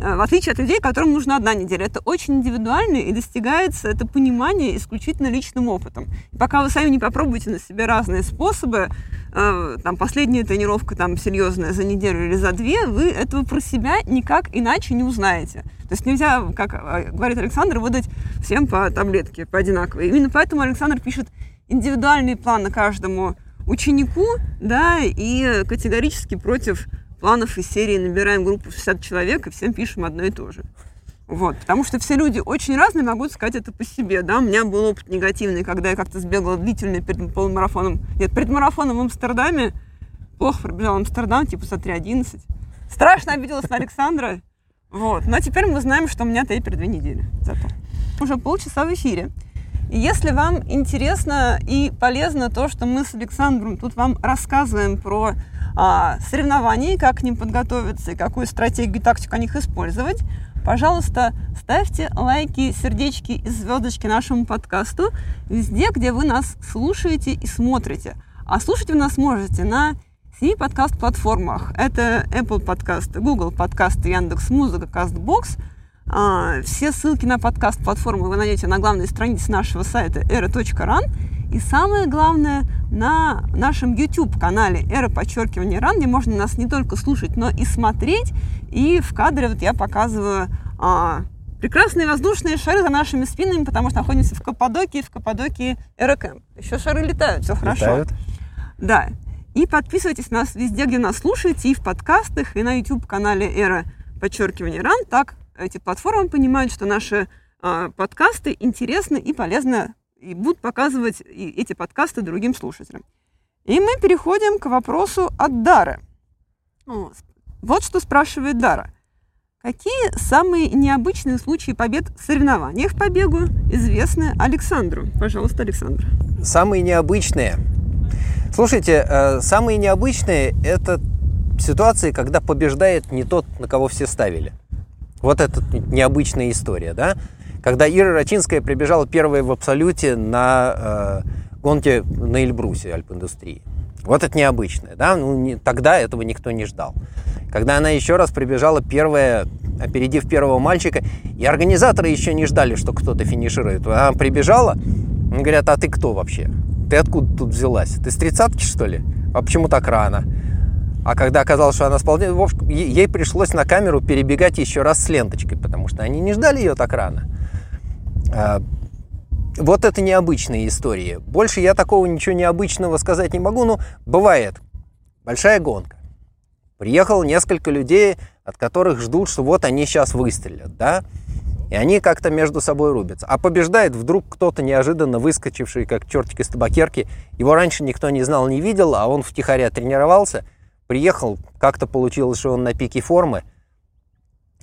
Э, в отличие от людей, которым нужна одна неделя. Это очень индивидуально и достигается это понимание исключительно личным опытом. И пока вы сами не попробуете на себе разные способы, э, там последняя тренировка там серьезная за неделю или за две, вы этого про себя никак иначе не узнаете. То есть нельзя, как э, говорит Александр, выдать всем по таблетке, по одинаковой. Именно поэтому Александр пишет индивидуальный план на каждому ученику, да, и категорически против планов из серии набираем группу 60 человек и всем пишем одно и то же. Вот, потому что все люди очень разные, могу сказать это по себе, да, у меня был опыт негативный, когда я как-то сбегала длительный перед полумарафоном, нет, перед марафоном в Амстердаме, плохо пробежала Амстердам, типа за 3.11, страшно обиделась на Александра, вот, но теперь мы знаем, что у меня тейпер две недели зато. Уже полчаса в эфире. И если вам интересно и полезно то, что мы с Александром тут вам рассказываем про а, соревнований, как к ним подготовиться и какую стратегию и тактику о них использовать, пожалуйста, ставьте лайки, сердечки и звездочки нашему подкасту везде, где вы нас слушаете и смотрите. А слушать вы нас можете на семи подкаст-платформах. Это Apple подкасты, Google подкасты, Яндекс Музыка, Castbox. А, все ссылки на подкаст-платформы вы найдете на главной странице нашего сайта era.ran. И самое главное, на нашем YouTube-канале «Эра подчеркивания ран», где можно нас не только слушать, но и смотреть. И в кадре вот я показываю а, прекрасные воздушные шары за нашими спинами, потому что находимся в Каппадокии, в Каппадокии Эрокэмп. Еще шары летают, все хорошо. Летают. Да. И подписывайтесь на нас везде, где нас слушаете, и в подкастах, и на YouTube-канале «Эра подчеркивания ран». Так эти платформы понимают, что наши а, подкасты интересны и полезны и будут показывать эти подкасты другим слушателям. И мы переходим к вопросу от Дары. Вот что спрашивает Дара. Какие самые необычные случаи побед в соревнованиях по бегу известны Александру? Пожалуйста, Александр. Самые необычные. Слушайте, э, самые необычные – это ситуации, когда побеждает не тот, на кого все ставили. Вот это необычная история, да? Когда Ира Рачинская прибежала первой в абсолюте на э, гонке на Эльбрусе Альп-индустрии. Вот это необычное, да? Ну, не, тогда этого никто не ждал. Когда она еще раз прибежала первая, опередив первого мальчика, и организаторы еще не ждали, что кто-то финиширует. Она прибежала, говорят, а ты кто вообще? Ты откуда тут взялась? Ты с тридцатки, что ли? А почему так рано? А когда оказалось, что она сползла, ей пришлось на камеру перебегать еще раз с ленточкой, потому что они не ждали ее так рано. А, вот это необычные истории. Больше я такого ничего необычного сказать не могу, но бывает. Большая гонка. Приехало несколько людей, от которых ждут, что вот они сейчас выстрелят, да? И они как-то между собой рубятся. А побеждает вдруг кто-то неожиданно выскочивший, как чертик из табакерки. Его раньше никто не знал, не видел, а он втихаря тренировался. Приехал, как-то получилось, что он на пике формы.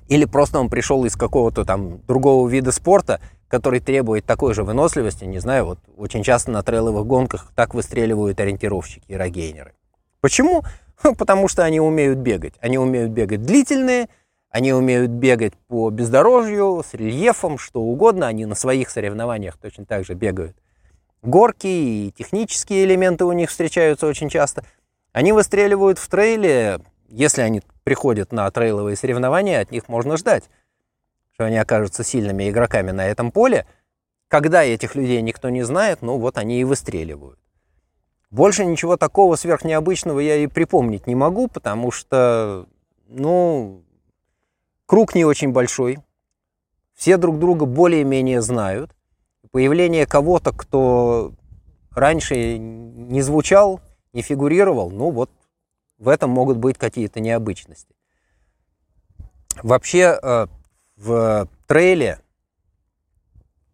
Или просто он пришел из какого-то там другого вида спорта – который требует такой же выносливости, не знаю, вот очень часто на трейловых гонках так выстреливают ориентировщики и рогейнеры. Почему? Потому что они умеют бегать. Они умеют бегать длительные, они умеют бегать по бездорожью, с рельефом, что угодно. Они на своих соревнованиях точно так же бегают. Горки и технические элементы у них встречаются очень часто. Они выстреливают в трейле, если они приходят на трейловые соревнования, от них можно ждать что они окажутся сильными игроками на этом поле. Когда этих людей никто не знает, ну вот они и выстреливают. Больше ничего такого сверхнеобычного я и припомнить не могу, потому что, ну, круг не очень большой. Все друг друга более-менее знают. Появление кого-то, кто раньше не звучал, не фигурировал, ну вот в этом могут быть какие-то необычности. Вообще, э, в трейле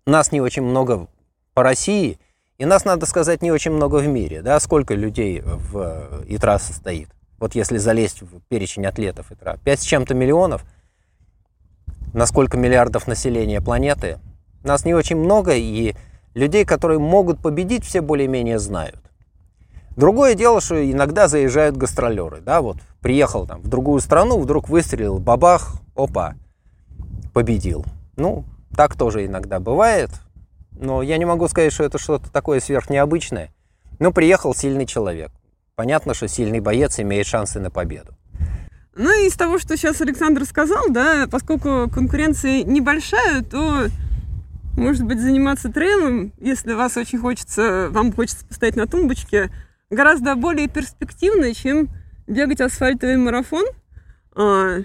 нас не очень много по России, и нас, надо сказать, не очень много в мире. Да? Сколько людей в ИТРА состоит? Вот если залезть в перечень атлетов ИТРА. Пять с чем-то миллионов. На сколько миллиардов населения планеты? Нас не очень много, и людей, которые могут победить, все более-менее знают. Другое дело, что иногда заезжают гастролеры, да, вот приехал там в другую страну, вдруг выстрелил, бабах, опа, победил. Ну, так тоже иногда бывает, но я не могу сказать, что это что-то такое сверхнеобычное. Но приехал сильный человек. Понятно, что сильный боец имеет шансы на победу. Ну и из того, что сейчас Александр сказал, да, поскольку конкуренция небольшая, то может быть заниматься трейлом, если вас очень хочется, вам хочется постоять на тумбочке, гораздо более перспективно, чем бегать асфальтовый марафон. А,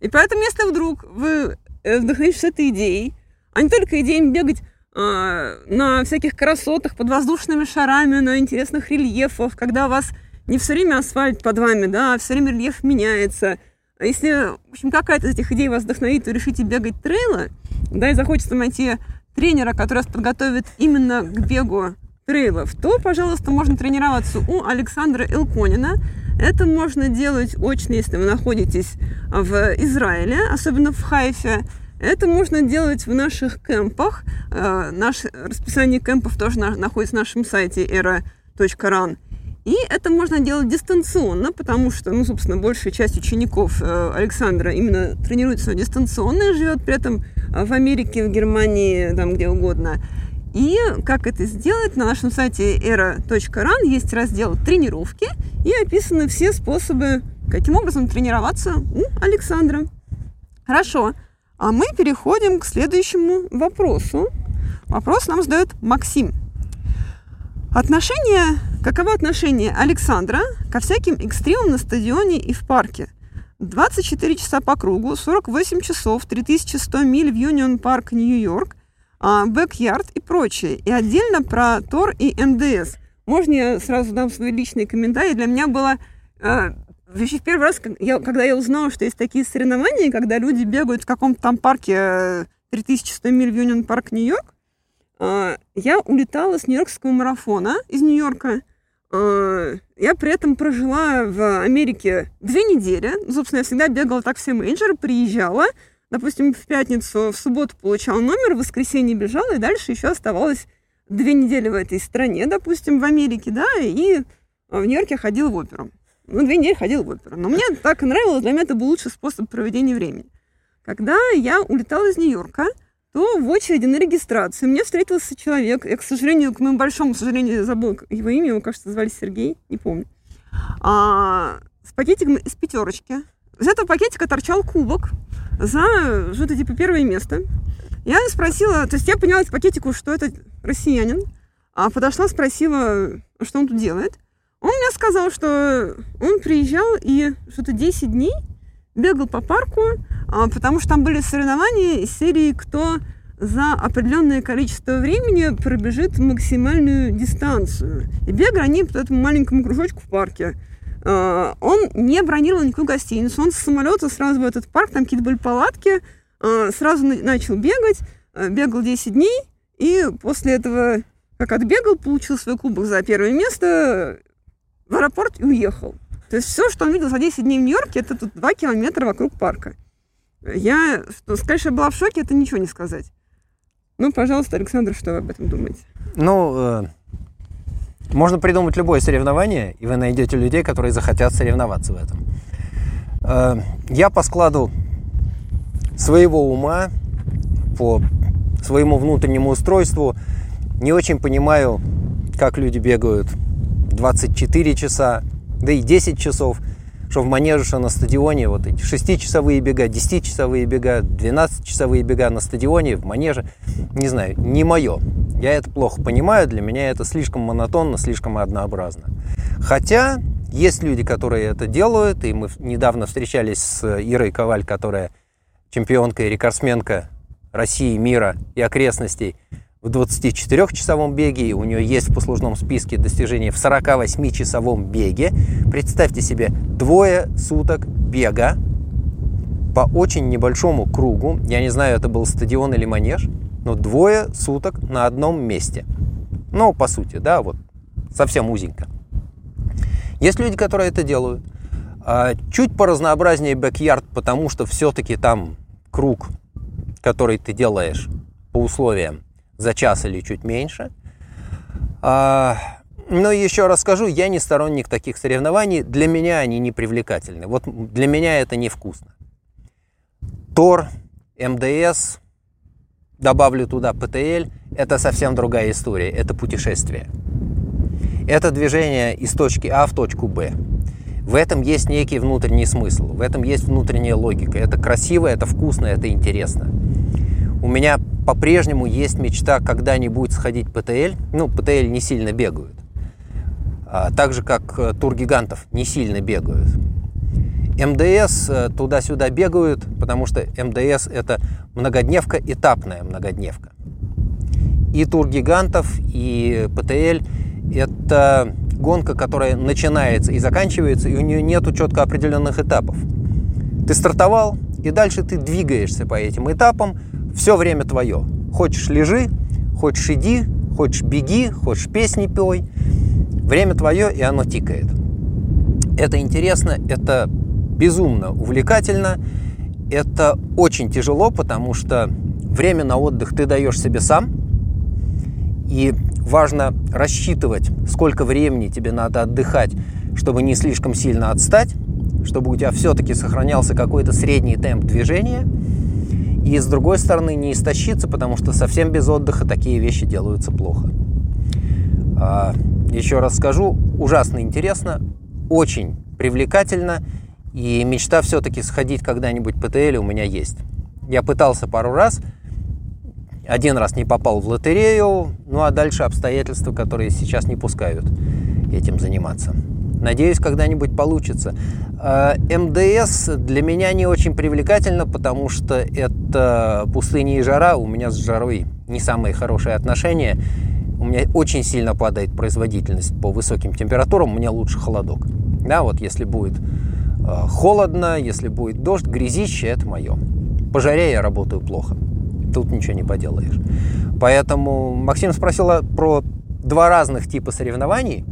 и поэтому, если вдруг вы вдохновитесь этой идеей, а не только идеей бегать а, на всяких красотах под воздушными шарами, на интересных рельефах, когда у вас не все время асфальт под вами, да, а все время рельеф меняется. А если, в общем, какая-то из этих идей вас вдохновит, то решите бегать трейлы, да, и захочется найти тренера, который вас подготовит именно к бегу трейлов, то, пожалуйста, можно тренироваться у Александра Элконина. Это можно делать очно, если вы находитесь в Израиле, особенно в Хайфе. Это можно делать в наших кемпах. Э, наше расписание кемпов тоже находится на нашем сайте era.ran. И это можно делать дистанционно, потому что, ну, собственно, большая часть учеников э, Александра именно тренируется дистанционно и живет при этом в Америке, в Германии, там где угодно. И как это сделать, на нашем сайте era.ran есть раздел «Тренировки» и описаны все способы, каким образом тренироваться у Александра. Хорошо, а мы переходим к следующему вопросу. Вопрос нам задает Максим. Отношение, каково отношение Александра ко всяким экстримам на стадионе и в парке? 24 часа по кругу, 48 часов, 3100 миль в Юнион Парк, Нью-Йорк, Backyard и прочее. И отдельно про Tor и MDS. Можно я сразу дам свои личные комментарии? Для меня было э, в первый раз, когда я узнала, что есть такие соревнования, когда люди бегают в каком-то там парке 3100 миль в Юнион Парк, Нью-Йорк, э, я улетала с Нью-Йоркского марафона из Нью-Йорка. Э, я при этом прожила в Америке две недели. Собственно, я всегда бегала так все мейджоры, приезжала, допустим, в пятницу, в субботу получал номер, в воскресенье бежала, и дальше еще оставалось две недели в этой стране, допустим, в Америке, да, и в Нью-Йорке ходил в оперу. Ну, две недели ходил в оперу. Но мне так нравилось, для меня это был лучший способ проведения времени. Когда я улетала из Нью-Йорка, то в очереди на регистрацию мне встретился человек, я, к сожалению, к моему большому сожалению, забыл его имя, его, кажется, звали Сергей, не помню, а, с пакетиком из пятерочки. Из этого пакетика торчал кубок, за что-то типа первое место. Я спросила, то есть я поняла из пакетику, что это россиянин, а подошла, спросила, что он тут делает. Он мне сказал, что он приезжал и что-то 10 дней бегал по парку, а, потому что там были соревнования из серии «Кто за определенное количество времени пробежит максимальную дистанцию». И бегали они по этому маленькому кружочку в парке. А, он не бронировал никакую гостиницу. Он с самолета сразу в этот парк, там какие-то были палатки, а, сразу начал бегать, а, бегал 10 дней, и после этого, как отбегал, получил свой кубок за первое место в аэропорт и уехал. То есть все, что он видел за 10 дней в Нью-Йорке, это тут 2 километра вокруг парка. Я, что, сказать, была в шоке, это ничего не сказать. Ну, пожалуйста, Александр, что вы об этом думаете? Ну, э, можно придумать любое соревнование, и вы найдете людей, которые захотят соревноваться в этом. Э, я по складу своего ума, по своему внутреннему устройству не очень понимаю, как люди бегают 24 часа, да и 10 часов, что в манеже, что на стадионе, вот эти 6-часовые бега, 10-часовые бега, 12-часовые бега на стадионе, в манеже, не знаю, не мое. Я это плохо понимаю, для меня это слишком монотонно, слишком однообразно. Хотя есть люди, которые это делают, и мы недавно встречались с Ирой Коваль, которая чемпионка и рекордсменка России, мира и окрестностей в 24-часовом беге, у нее есть в послужном списке достижения в 48-часовом беге. Представьте себе двое суток бега по очень небольшому кругу. Я не знаю, это был стадион или манеж – но двое суток на одном месте. Ну, по сути, да, вот совсем узенько. Есть люди, которые это делают. А, чуть поразнообразнее бэк-ярд, потому что все-таки там круг, который ты делаешь по условиям за час или чуть меньше. А, Но еще раз скажу, я не сторонник таких соревнований. Для меня они не привлекательны. Вот для меня это невкусно. Тор, МДС, добавлю туда ПТЛ, это совсем другая история. Это путешествие. Это движение из точки А в точку Б. В этом есть некий внутренний смысл, в этом есть внутренняя логика. Это красиво, это вкусно, это интересно. У меня по-прежнему есть мечта когда-нибудь сходить ПТЛ. Ну, ПТЛ не сильно бегают. А, так же, как э, тургигантов не сильно бегают. МДС э, туда-сюда бегают, потому что МДС это многодневка, этапная многодневка. И тургигантов, и ПТЛ это гонка, которая начинается и заканчивается, и у нее нету четко определенных этапов. Ты стартовал, и дальше ты двигаешься по этим этапам, все время твое. Хочешь лежи, хочешь иди, хочешь беги, хочешь песни пой. Время твое, и оно тикает. Это интересно, это безумно увлекательно, это очень тяжело, потому что время на отдых ты даешь себе сам, и важно рассчитывать, сколько времени тебе надо отдыхать, чтобы не слишком сильно отстать, чтобы у тебя все-таки сохранялся какой-то средний темп движения. И с другой стороны не истощиться, потому что совсем без отдыха такие вещи делаются плохо. А, еще раз скажу, ужасно интересно, очень привлекательно, и мечта все-таки сходить когда-нибудь ПТЛ у меня есть. Я пытался пару раз, один раз не попал в лотерею, ну а дальше обстоятельства, которые сейчас не пускают этим заниматься. Надеюсь, когда-нибудь получится. А, МДС для меня не очень привлекательно, потому что это пустыня и жара. У меня с жарой не самые хорошие отношения. У меня очень сильно падает производительность по высоким температурам. Мне лучше холодок. Да, вот если будет а, холодно, если будет дождь, грязище – это мое. По жаре я работаю плохо тут ничего не поделаешь. Поэтому Максим спросил про два разных типа соревнований.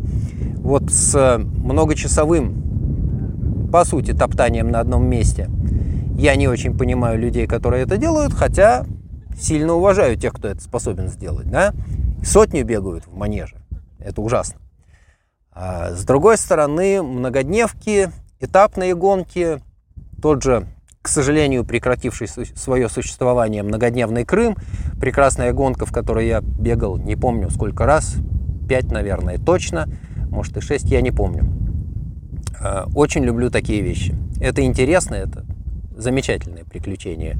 Вот с многочасовым, по сути, топтанием на одном месте. Я не очень понимаю людей, которые это делают, хотя сильно уважаю тех, кто это способен сделать. Да? Сотни бегают в манеже. Это ужасно. А с другой стороны, многодневки, этапные гонки, тот же к сожалению, прекративший свое существование многодневный Крым, прекрасная гонка, в которой я бегал, не помню сколько раз, пять, наверное, точно, может и шесть, я не помню. Э, очень люблю такие вещи. Это интересно, это замечательное приключение.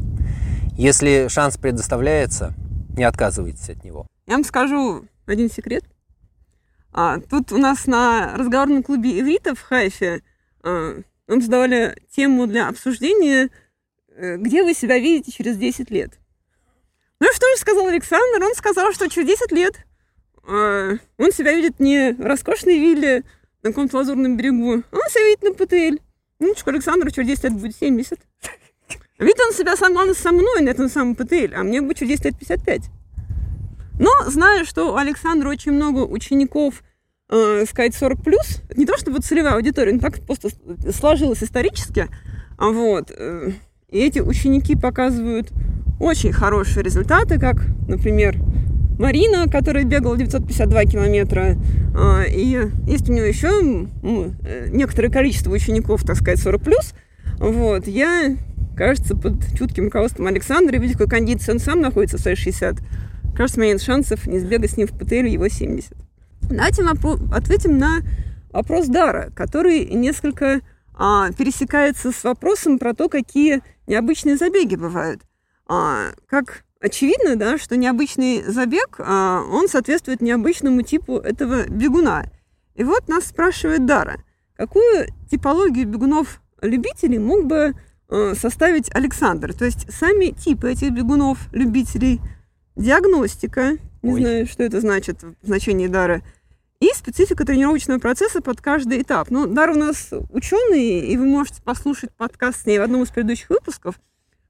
Если шанс предоставляется, не отказывайтесь от него. Я вам скажу один секрет. А, тут у нас на разговорном клубе «Элита» в Хайфе а, нам задавали тему для обсуждения, э, где вы себя видите через 10 лет. Ну и что же сказал Александр? Он сказал, что через 10 лет э, он себя видит не в роскошной вилле на каком-то лазурном берегу, а он себя видит на ПТЛ. Ну, что Александру через 10 лет будет 70. Видит он себя, сам главное, со мной на этом самом ПТЛ, а мне будет через 10 лет 55. Но зная, что у Александра очень много учеников э, сказать 40 плюс, не то чтобы целевая аудитория, но так просто сложилось исторически. А вот. Э, и эти ученики показывают очень хорошие результаты, как, например, Марина, которая бегала 952 километра, а, и есть у нее еще э, некоторое количество учеников, так сказать, 40 плюс. Вот, я, кажется, под чутким руководством Александра, видя, какой кондиции он сам находится в свои 60, кажется, у меня нет шансов не сбегать с ним в ПТЛ его 70. Давайте ответим на вопрос Дара, который несколько а, пересекается с вопросом про то, какие необычные забеги бывают. А, как очевидно, да, что необычный забег, а, он соответствует необычному типу этого бегуна. И вот нас спрашивает Дара, какую типологию бегунов-любителей мог бы а, составить Александр? То есть сами типы этих бегунов-любителей, диагностика, не Ой. знаю, что это значит в значении Дара – и специфика тренировочного процесса под каждый этап. Ну, Дар у нас ученый, и вы можете послушать подкаст с ней в одном из предыдущих выпусков.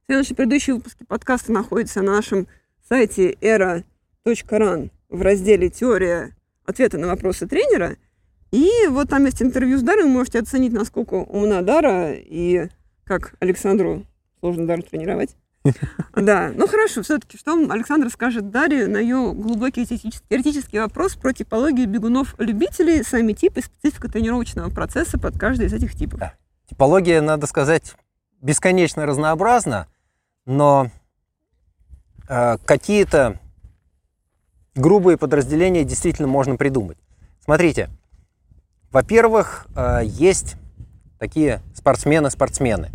Все наши предыдущие выпуски подкаста находятся на нашем сайте era.ran в разделе «Теория ответа на вопросы тренера». И вот там есть интервью с Дарой, вы можете оценить, насколько умна Дара и как Александру сложно Дару тренировать. Да, ну хорошо, все-таки что Александр скажет Дарье на ее глубокий теоретический вопрос про типологию бегунов-любителей, сами типы, специфика тренировочного процесса под каждый из этих типов. Да. Типология, надо сказать, бесконечно разнообразна, но э, какие-то грубые подразделения действительно можно придумать. Смотрите, во-первых, э, есть такие спортсмены-спортсмены.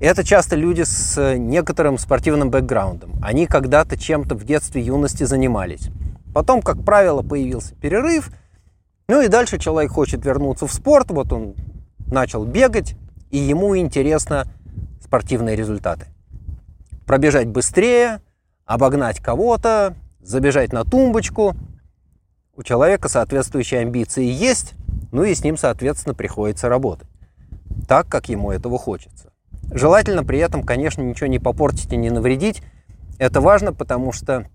Это часто люди с некоторым спортивным бэкграундом. Они когда-то чем-то в детстве, юности занимались. Потом, как правило, появился перерыв. Ну и дальше человек хочет вернуться в спорт. Вот он начал бегать, и ему интересно спортивные результаты. Пробежать быстрее, обогнать кого-то, забежать на тумбочку. У человека соответствующие амбиции есть, ну и с ним, соответственно, приходится работать так, как ему этого хочется. Желательно при этом, конечно, ничего не попортить и не навредить. Это важно, потому что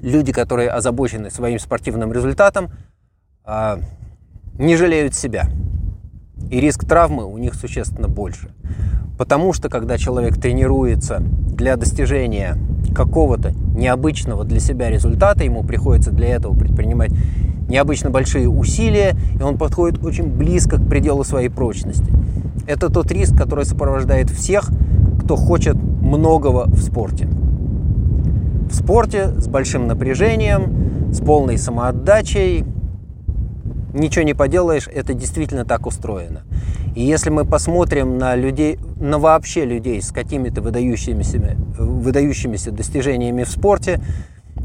люди, которые озабочены своим спортивным результатом, а, не жалеют себя. И риск травмы у них существенно больше. Потому что, когда человек тренируется для достижения какого-то необычного для себя результата, ему приходится для этого предпринимать необычно большие усилия, и он подходит очень близко к пределу своей прочности. Это тот риск, который сопровождает всех, кто хочет многого в спорте. В спорте с большим напряжением, с полной самоотдачей, ничего не поделаешь, это действительно так устроено. И если мы посмотрим на людей, на вообще людей с какими-то выдающимися, выдающимися достижениями в спорте,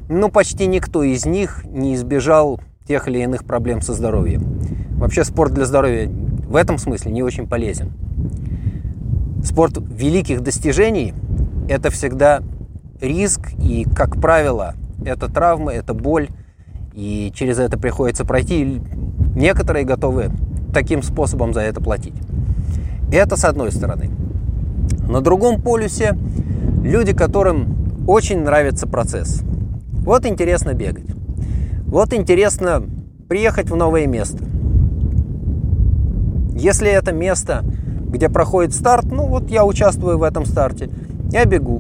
ну, почти никто из них не избежал тех или иных проблем со здоровьем. Вообще спорт для здоровья в этом смысле не очень полезен. Спорт великих достижений – это всегда риск, и, как правило, это травмы, это боль, и через это приходится пройти. Некоторые готовы таким способом за это платить. Это с одной стороны. На другом полюсе люди, которым очень нравится процесс. Вот интересно бегать. Вот интересно приехать в новое место. Если это место, где проходит старт, ну вот я участвую в этом старте, я бегу,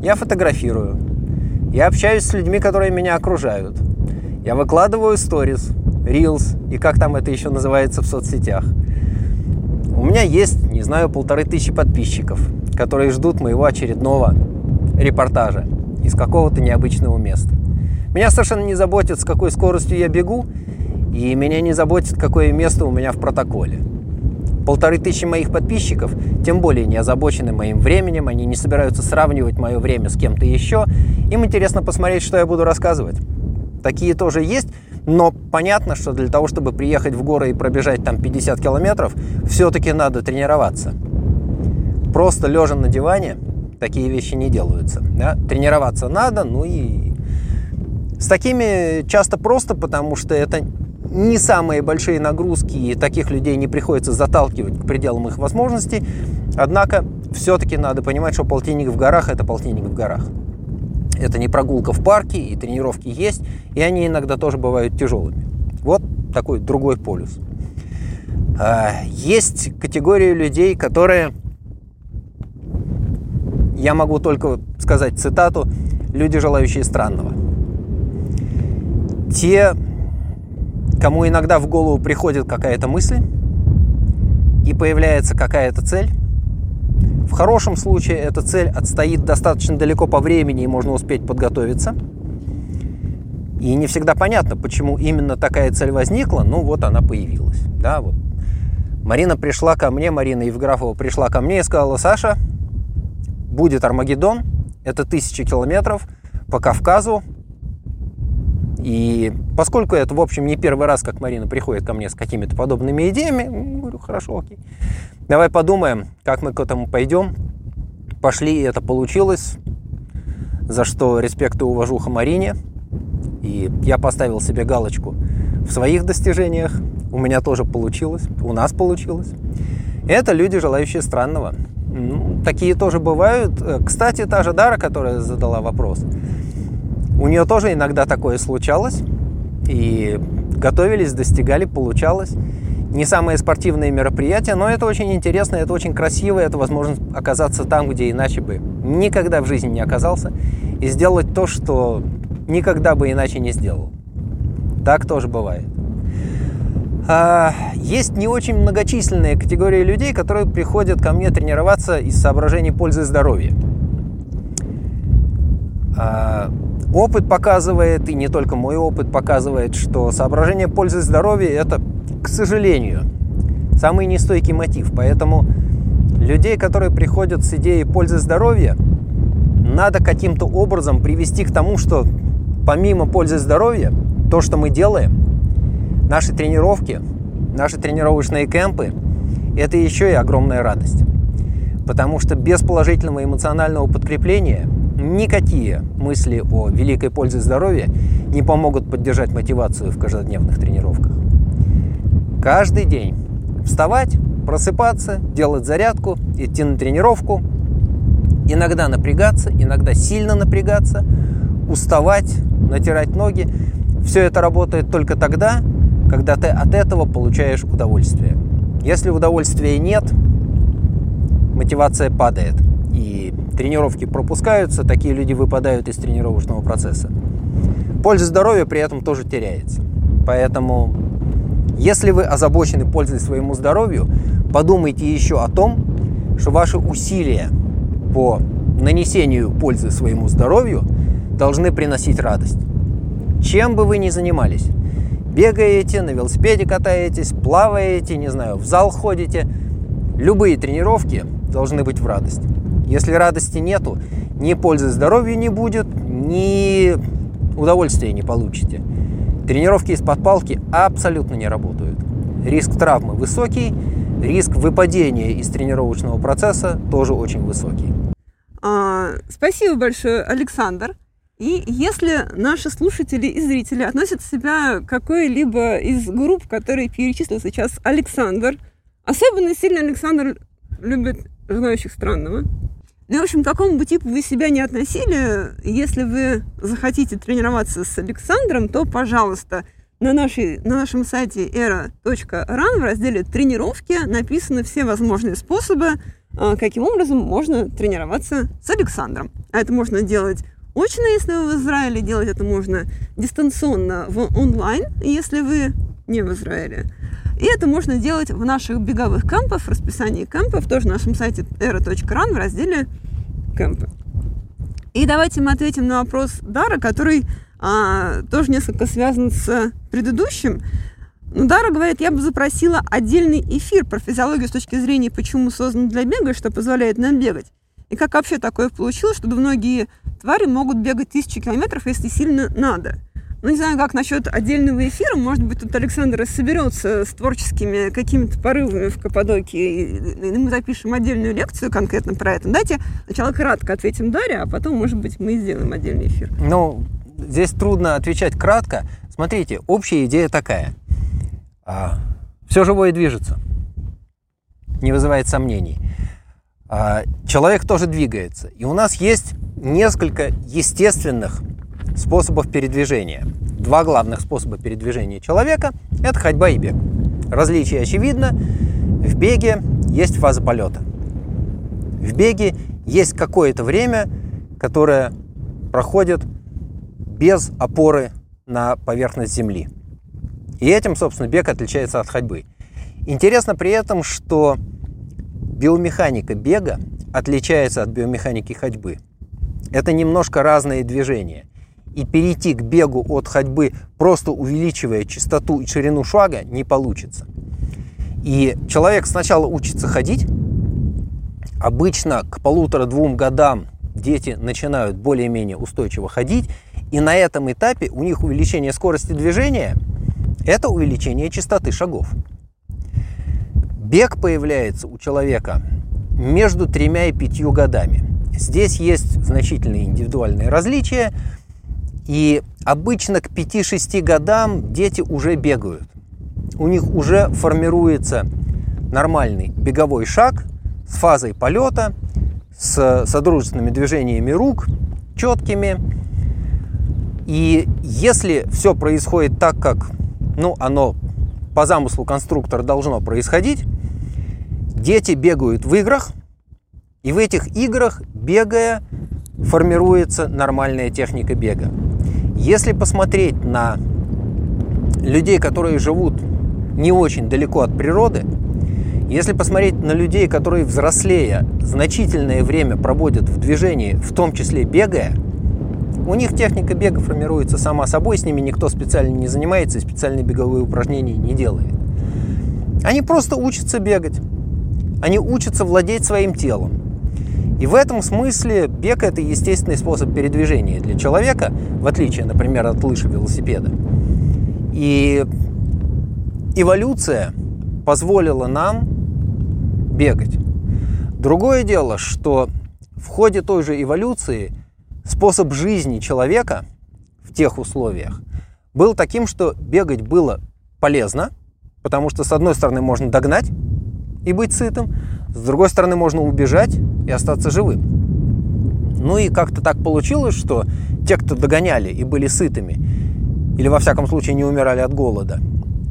я фотографирую, я общаюсь с людьми, которые меня окружают, я выкладываю сторис, reels и как там это еще называется в соцсетях. У меня есть, не знаю, полторы тысячи подписчиков, которые ждут моего очередного репортажа из какого-то необычного места. Меня совершенно не заботит, с какой скоростью я бегу, и меня не заботит, какое место у меня в протоколе. Полторы тысячи моих подписчиков тем более не озабочены моим временем, они не собираются сравнивать мое время с кем-то еще. Им интересно посмотреть, что я буду рассказывать. Такие тоже есть, но понятно, что для того, чтобы приехать в горы и пробежать там 50 километров, все-таки надо тренироваться. Просто лежа на диване такие вещи не делаются. Да? Тренироваться надо, ну и с такими часто просто, потому что это не самые большие нагрузки, и таких людей не приходится заталкивать к пределам их возможностей. Однако, все-таки надо понимать, что полтинник в горах – это полтинник в горах. Это не прогулка в парке, и тренировки есть, и они иногда тоже бывают тяжелыми. Вот такой другой полюс. А, есть категория людей, которые, я могу только сказать цитату, люди, желающие странного – те, кому иногда в голову приходит какая-то мысль и появляется какая-то цель, в хорошем случае эта цель отстоит достаточно далеко по времени и можно успеть подготовиться. И не всегда понятно, почему именно такая цель возникла, ну вот она появилась. Да, вот. Марина пришла ко мне, Марина Евграфова пришла ко мне и сказала, Саша, будет Армагеддон, это тысячи километров по Кавказу, и поскольку это, в общем, не первый раз, как Марина приходит ко мне с какими-то подобными идеями, говорю, хорошо, окей. Давай подумаем, как мы к этому пойдем. Пошли, и это получилось, за что респект и уважуха Марине. И я поставил себе галочку в своих достижениях. У меня тоже получилось, у нас получилось. Это люди, желающие странного. Ну, такие тоже бывают. Кстати, та же Дара, которая задала вопрос, у нее тоже иногда такое случалось. И готовились, достигали, получалось. Не самые спортивные мероприятия, но это очень интересно, это очень красиво, это возможность оказаться там, где иначе бы никогда в жизни не оказался, и сделать то, что никогда бы иначе не сделал. Так тоже бывает. А, есть не очень многочисленная категория людей, которые приходят ко мне тренироваться из соображений пользы здоровья. А, опыт показывает, и не только мой опыт показывает, что соображение пользы здоровья – это, к сожалению, самый нестойкий мотив. Поэтому людей, которые приходят с идеей пользы здоровья, надо каким-то образом привести к тому, что помимо пользы здоровья, то, что мы делаем, наши тренировки, наши тренировочные кемпы, это еще и огромная радость. Потому что без положительного эмоционального подкрепления никакие мысли о великой пользе здоровья не помогут поддержать мотивацию в каждодневных тренировках. Каждый день вставать, просыпаться, делать зарядку, идти на тренировку, иногда напрягаться, иногда сильно напрягаться, уставать, натирать ноги. Все это работает только тогда, когда ты от этого получаешь удовольствие. Если удовольствия нет, мотивация падает, и тренировки пропускаются, такие люди выпадают из тренировочного процесса. Польза здоровья при этом тоже теряется. Поэтому, если вы озабочены пользой своему здоровью, подумайте еще о том, что ваши усилия по нанесению пользы своему здоровью должны приносить радость. Чем бы вы ни занимались, бегаете, на велосипеде катаетесь, плаваете, не знаю, в зал ходите, любые тренировки должны быть в радость. Если радости нету, ни пользы здоровью не будет, ни удовольствия не получите. Тренировки из-под палки абсолютно не работают. Риск травмы высокий, риск выпадения из тренировочного процесса тоже очень высокий. А, спасибо большое, Александр. И если наши слушатели и зрители относят себя к какой-либо из групп, которые перечислил сейчас Александр, особенно сильно Александр любит желающих странного. Ну, в общем, к какому бы типу вы себя не относили, если вы захотите тренироваться с Александром, то, пожалуйста, на, нашей, на нашем сайте era.ran в разделе «Тренировки» написаны все возможные способы, а, каким образом можно тренироваться с Александром. А это можно делать очно, если вы в Израиле, делать это можно дистанционно в онлайн, если вы не в Израиле. И это можно делать в наших беговых кампах, в расписании кампов, тоже на нашем сайте era.ran в разделе кемпы. И давайте мы ответим на вопрос Дара, который а, тоже несколько связан с предыдущим. Ну, Дара говорит, я бы запросила отдельный эфир про физиологию с точки зрения, почему создан для бега, что позволяет нам бегать. И как вообще такое получилось, что многие твари могут бегать тысячи километров, если сильно надо. Ну, не знаю, как насчет отдельного эфира. Может быть, тут Александр соберется с творческими какими-то порывами в Каппадокии, и мы запишем отдельную лекцию конкретно про это. Дайте сначала кратко ответим Дарья, а потом, может быть, мы сделаем отдельный эфир. Ну, здесь трудно отвечать кратко. Смотрите, общая идея такая. А, все живое движется. Не вызывает сомнений. А, человек тоже двигается. И у нас есть несколько естественных способов передвижения. Два главных способа передвижения человека – это ходьба и бег. Различие очевидно. В беге есть фаза полета. В беге есть какое-то время, которое проходит без опоры на поверхность Земли. И этим, собственно, бег отличается от ходьбы. Интересно при этом, что биомеханика бега отличается от биомеханики ходьбы. Это немножко разные движения. И перейти к бегу от ходьбы, просто увеличивая частоту и ширину шага, не получится. И человек сначала учится ходить. Обычно к полутора-двум годам дети начинают более-менее устойчиво ходить. И на этом этапе у них увеличение скорости движения – это увеличение частоты шагов. Бег появляется у человека между тремя и пятью годами. Здесь есть значительные индивидуальные различия, и обычно к 5-6 годам дети уже бегают. У них уже формируется нормальный беговой шаг с фазой полета, с содружественными движениями рук, четкими. И если все происходит так, как ну, оно по замыслу конструктора должно происходить, дети бегают в играх, И в этих играх, бегая, формируется нормальная техника бега. Если посмотреть на людей, которые живут не очень далеко от природы, если посмотреть на людей, которые взрослея значительное время проводят в движении, в том числе бегая, у них техника бега формируется сама собой, с ними никто специально не занимается и специальные беговые упражнения не делает. Они просто учатся бегать. Они учатся владеть своим телом. И в этом смысле бег – это естественный способ передвижения для человека, в отличие, например, от лыж и велосипеда. И эволюция позволила нам бегать. Другое дело, что в ходе той же эволюции способ жизни человека в тех условиях был таким, что бегать было полезно, потому что с одной стороны можно догнать и быть сытым, с другой стороны можно убежать и остаться живым. Ну и как-то так получилось, что те, кто догоняли и были сытыми, или во всяком случае не умирали от голода,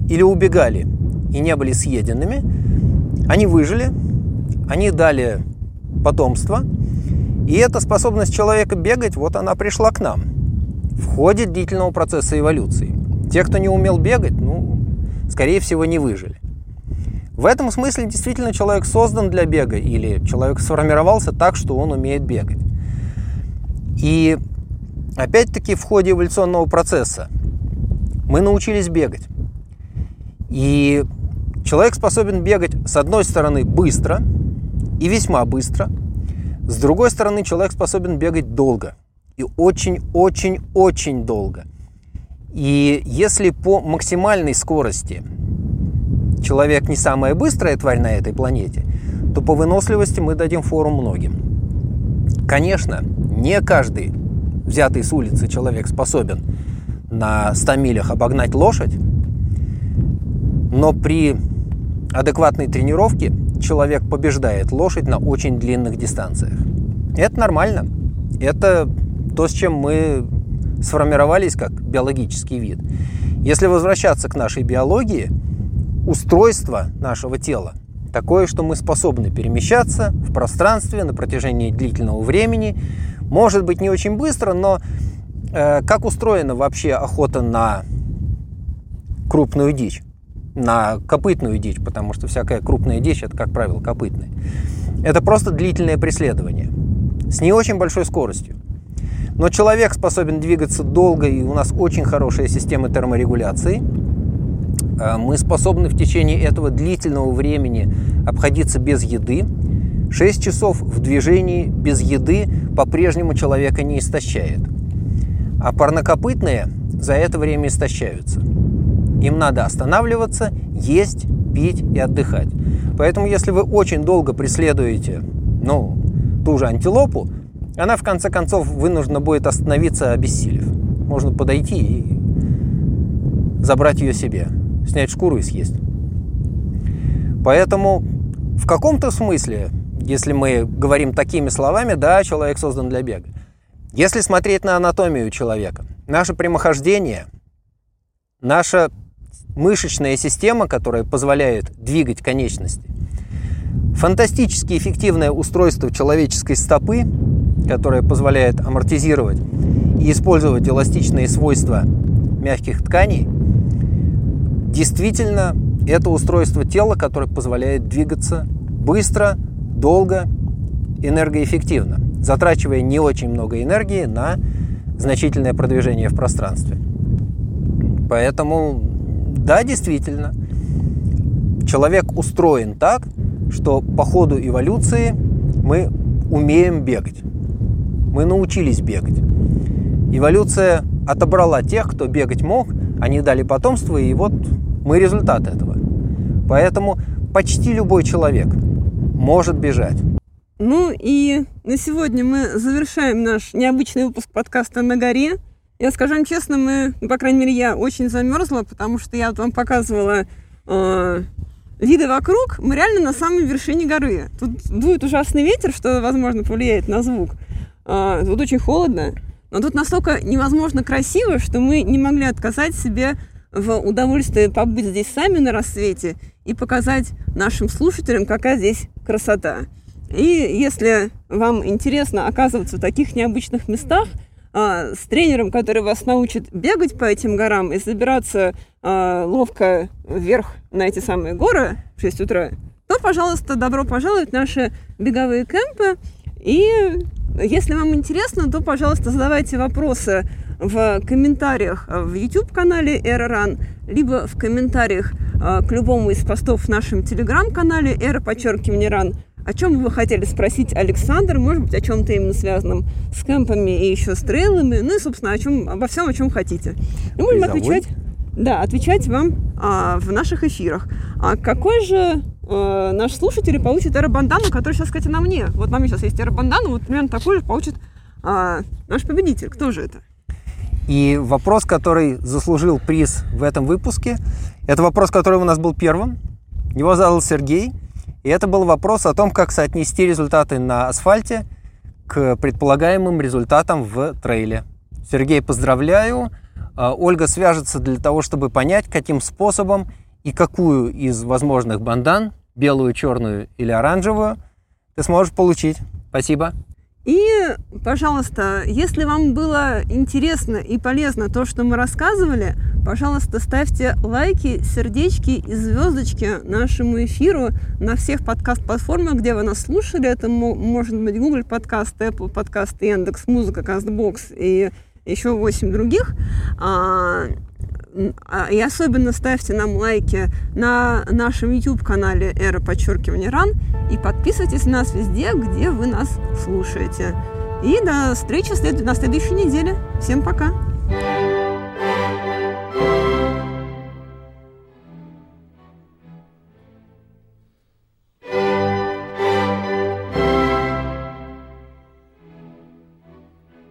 или убегали и не были съеденными, они выжили, они дали потомство, и эта способность человека бегать, вот она пришла к нам в ходе длительного процесса эволюции. Те, кто не умел бегать, ну, скорее всего, не выжили. В этом смысле действительно человек создан для бега или человек сформировался так, что он умеет бегать. И опять-таки в ходе эволюционного процесса мы научились бегать. И человек способен бегать с одной стороны быстро и весьма быстро, с другой стороны человек способен бегать долго и очень-очень-очень долго. И если по максимальной скорости человек не самая быстрая тварь на этой планете, то по выносливости мы дадим фору многим. Конечно, не каждый взятый с улицы человек способен на 100 милях обогнать лошадь, но при адекватной тренировке человек побеждает лошадь на очень длинных дистанциях. Это нормально. Это то, с чем мы сформировались как биологический вид. Если возвращаться к нашей биологии, устройство нашего тела такое, что мы способны перемещаться в пространстве на протяжении длительного времени. Может быть, не очень быстро, но э, как устроена вообще охота на крупную дичь? На копытную дичь, потому что всякая крупная дичь – это, как правило, копытная. Это просто длительное преследование с не очень большой скоростью. Но человек способен двигаться долго, и у нас очень хорошая система терморегуляции – мы способны в течение этого длительного времени обходиться без еды. 6 часов в движении без еды по-прежнему человека не истощает. А парнокопытные за это время истощаются. Им надо останавливаться, есть, пить и отдыхать. Поэтому если вы очень долго преследуете ну, ту же антилопу, она в конце концов вынуждена будет остановиться, обессилев. Можно подойти и забрать ее себе снять шкуру и съесть. Поэтому в каком-то смысле, если мы говорим такими словами, да, человек создан для бега. Если смотреть на анатомию человека, наше прямохождение, наша мышечная система, которая позволяет двигать конечности, фантастически эффективное устройство человеческой стопы, которое позволяет амортизировать и использовать эластичные свойства мягких тканей – Действительно, это устройство тела, которое позволяет двигаться быстро, долго, энергоэффективно, затрачивая не очень много энергии на значительное продвижение в пространстве. Поэтому, да, действительно, человек устроен так, что по ходу эволюции мы умеем бегать. Мы научились бегать. Эволюция отобрала тех, кто бегать мог, они дали потомство, и вот мы результат этого. Поэтому почти любой человек может бежать. Ну и на сегодня мы завершаем наш необычный выпуск подкаста «На горе». Я скажу вам честно, мы, ну, по крайней мере, я очень замерзла, потому что я вам показывала э, виды вокруг. Мы реально на самой вершине горы. Тут дует ужасный ветер, что, возможно, повлияет на звук. Э, тут очень холодно. Но тут настолько невозможно красиво, что мы не могли отказать себе в удовольствие побыть здесь сами на рассвете и показать нашим слушателям, какая здесь красота. И если вам интересно оказываться в таких необычных местах, а, с тренером, который вас научит бегать по этим горам и забираться а, ловко вверх на эти самые горы в 6 утра, то, пожалуйста, добро пожаловать в наши беговые кемпы. И если вам интересно, то, пожалуйста, задавайте вопросы в комментариях в YouTube-канале Эра либо в комментариях к любому из постов в нашем телеграм-канале Эра, подчеркивание, Ран. О чем бы вы хотели спросить Александр? Может быть, о чем-то именно связанном с кемпами и еще с трейлами. Ну и, собственно, о чем, обо всем, о чем хотите. И будем отвечать, да, отвечать вам а, в наших эфирах. А какой же а, наш слушатель получит эробандану, который сейчас, кстати, на мне? Вот на мне сейчас есть эробандану, вот примерно такой же получит а, наш победитель. Кто же это? И вопрос, который заслужил приз в этом выпуске, это вопрос, который у нас был первым. Его задал Сергей – и это был вопрос о том, как соотнести результаты на асфальте к предполагаемым результатам в трейле. Сергей, поздравляю. А, Ольга свяжется для того, чтобы понять, каким способом и какую из возможных бандан, белую, черную или оранжевую, ты сможешь получить. Спасибо. И, пожалуйста, если вам было интересно и полезно то, что мы рассказывали, пожалуйста, ставьте лайки, сердечки и звездочки нашему эфиру на всех подкаст-платформах, где вы нас слушали. Это может быть Google подкаст, Apple подкаст, Яндекс, Музыка, Кастбокс и еще 8 других. А, и особенно ставьте нам лайки на нашем YouTube-канале «Эра подчеркивания РАН» и подписывайтесь на нас везде, где вы нас слушаете. И до встречи на следующей неделе. Всем пока!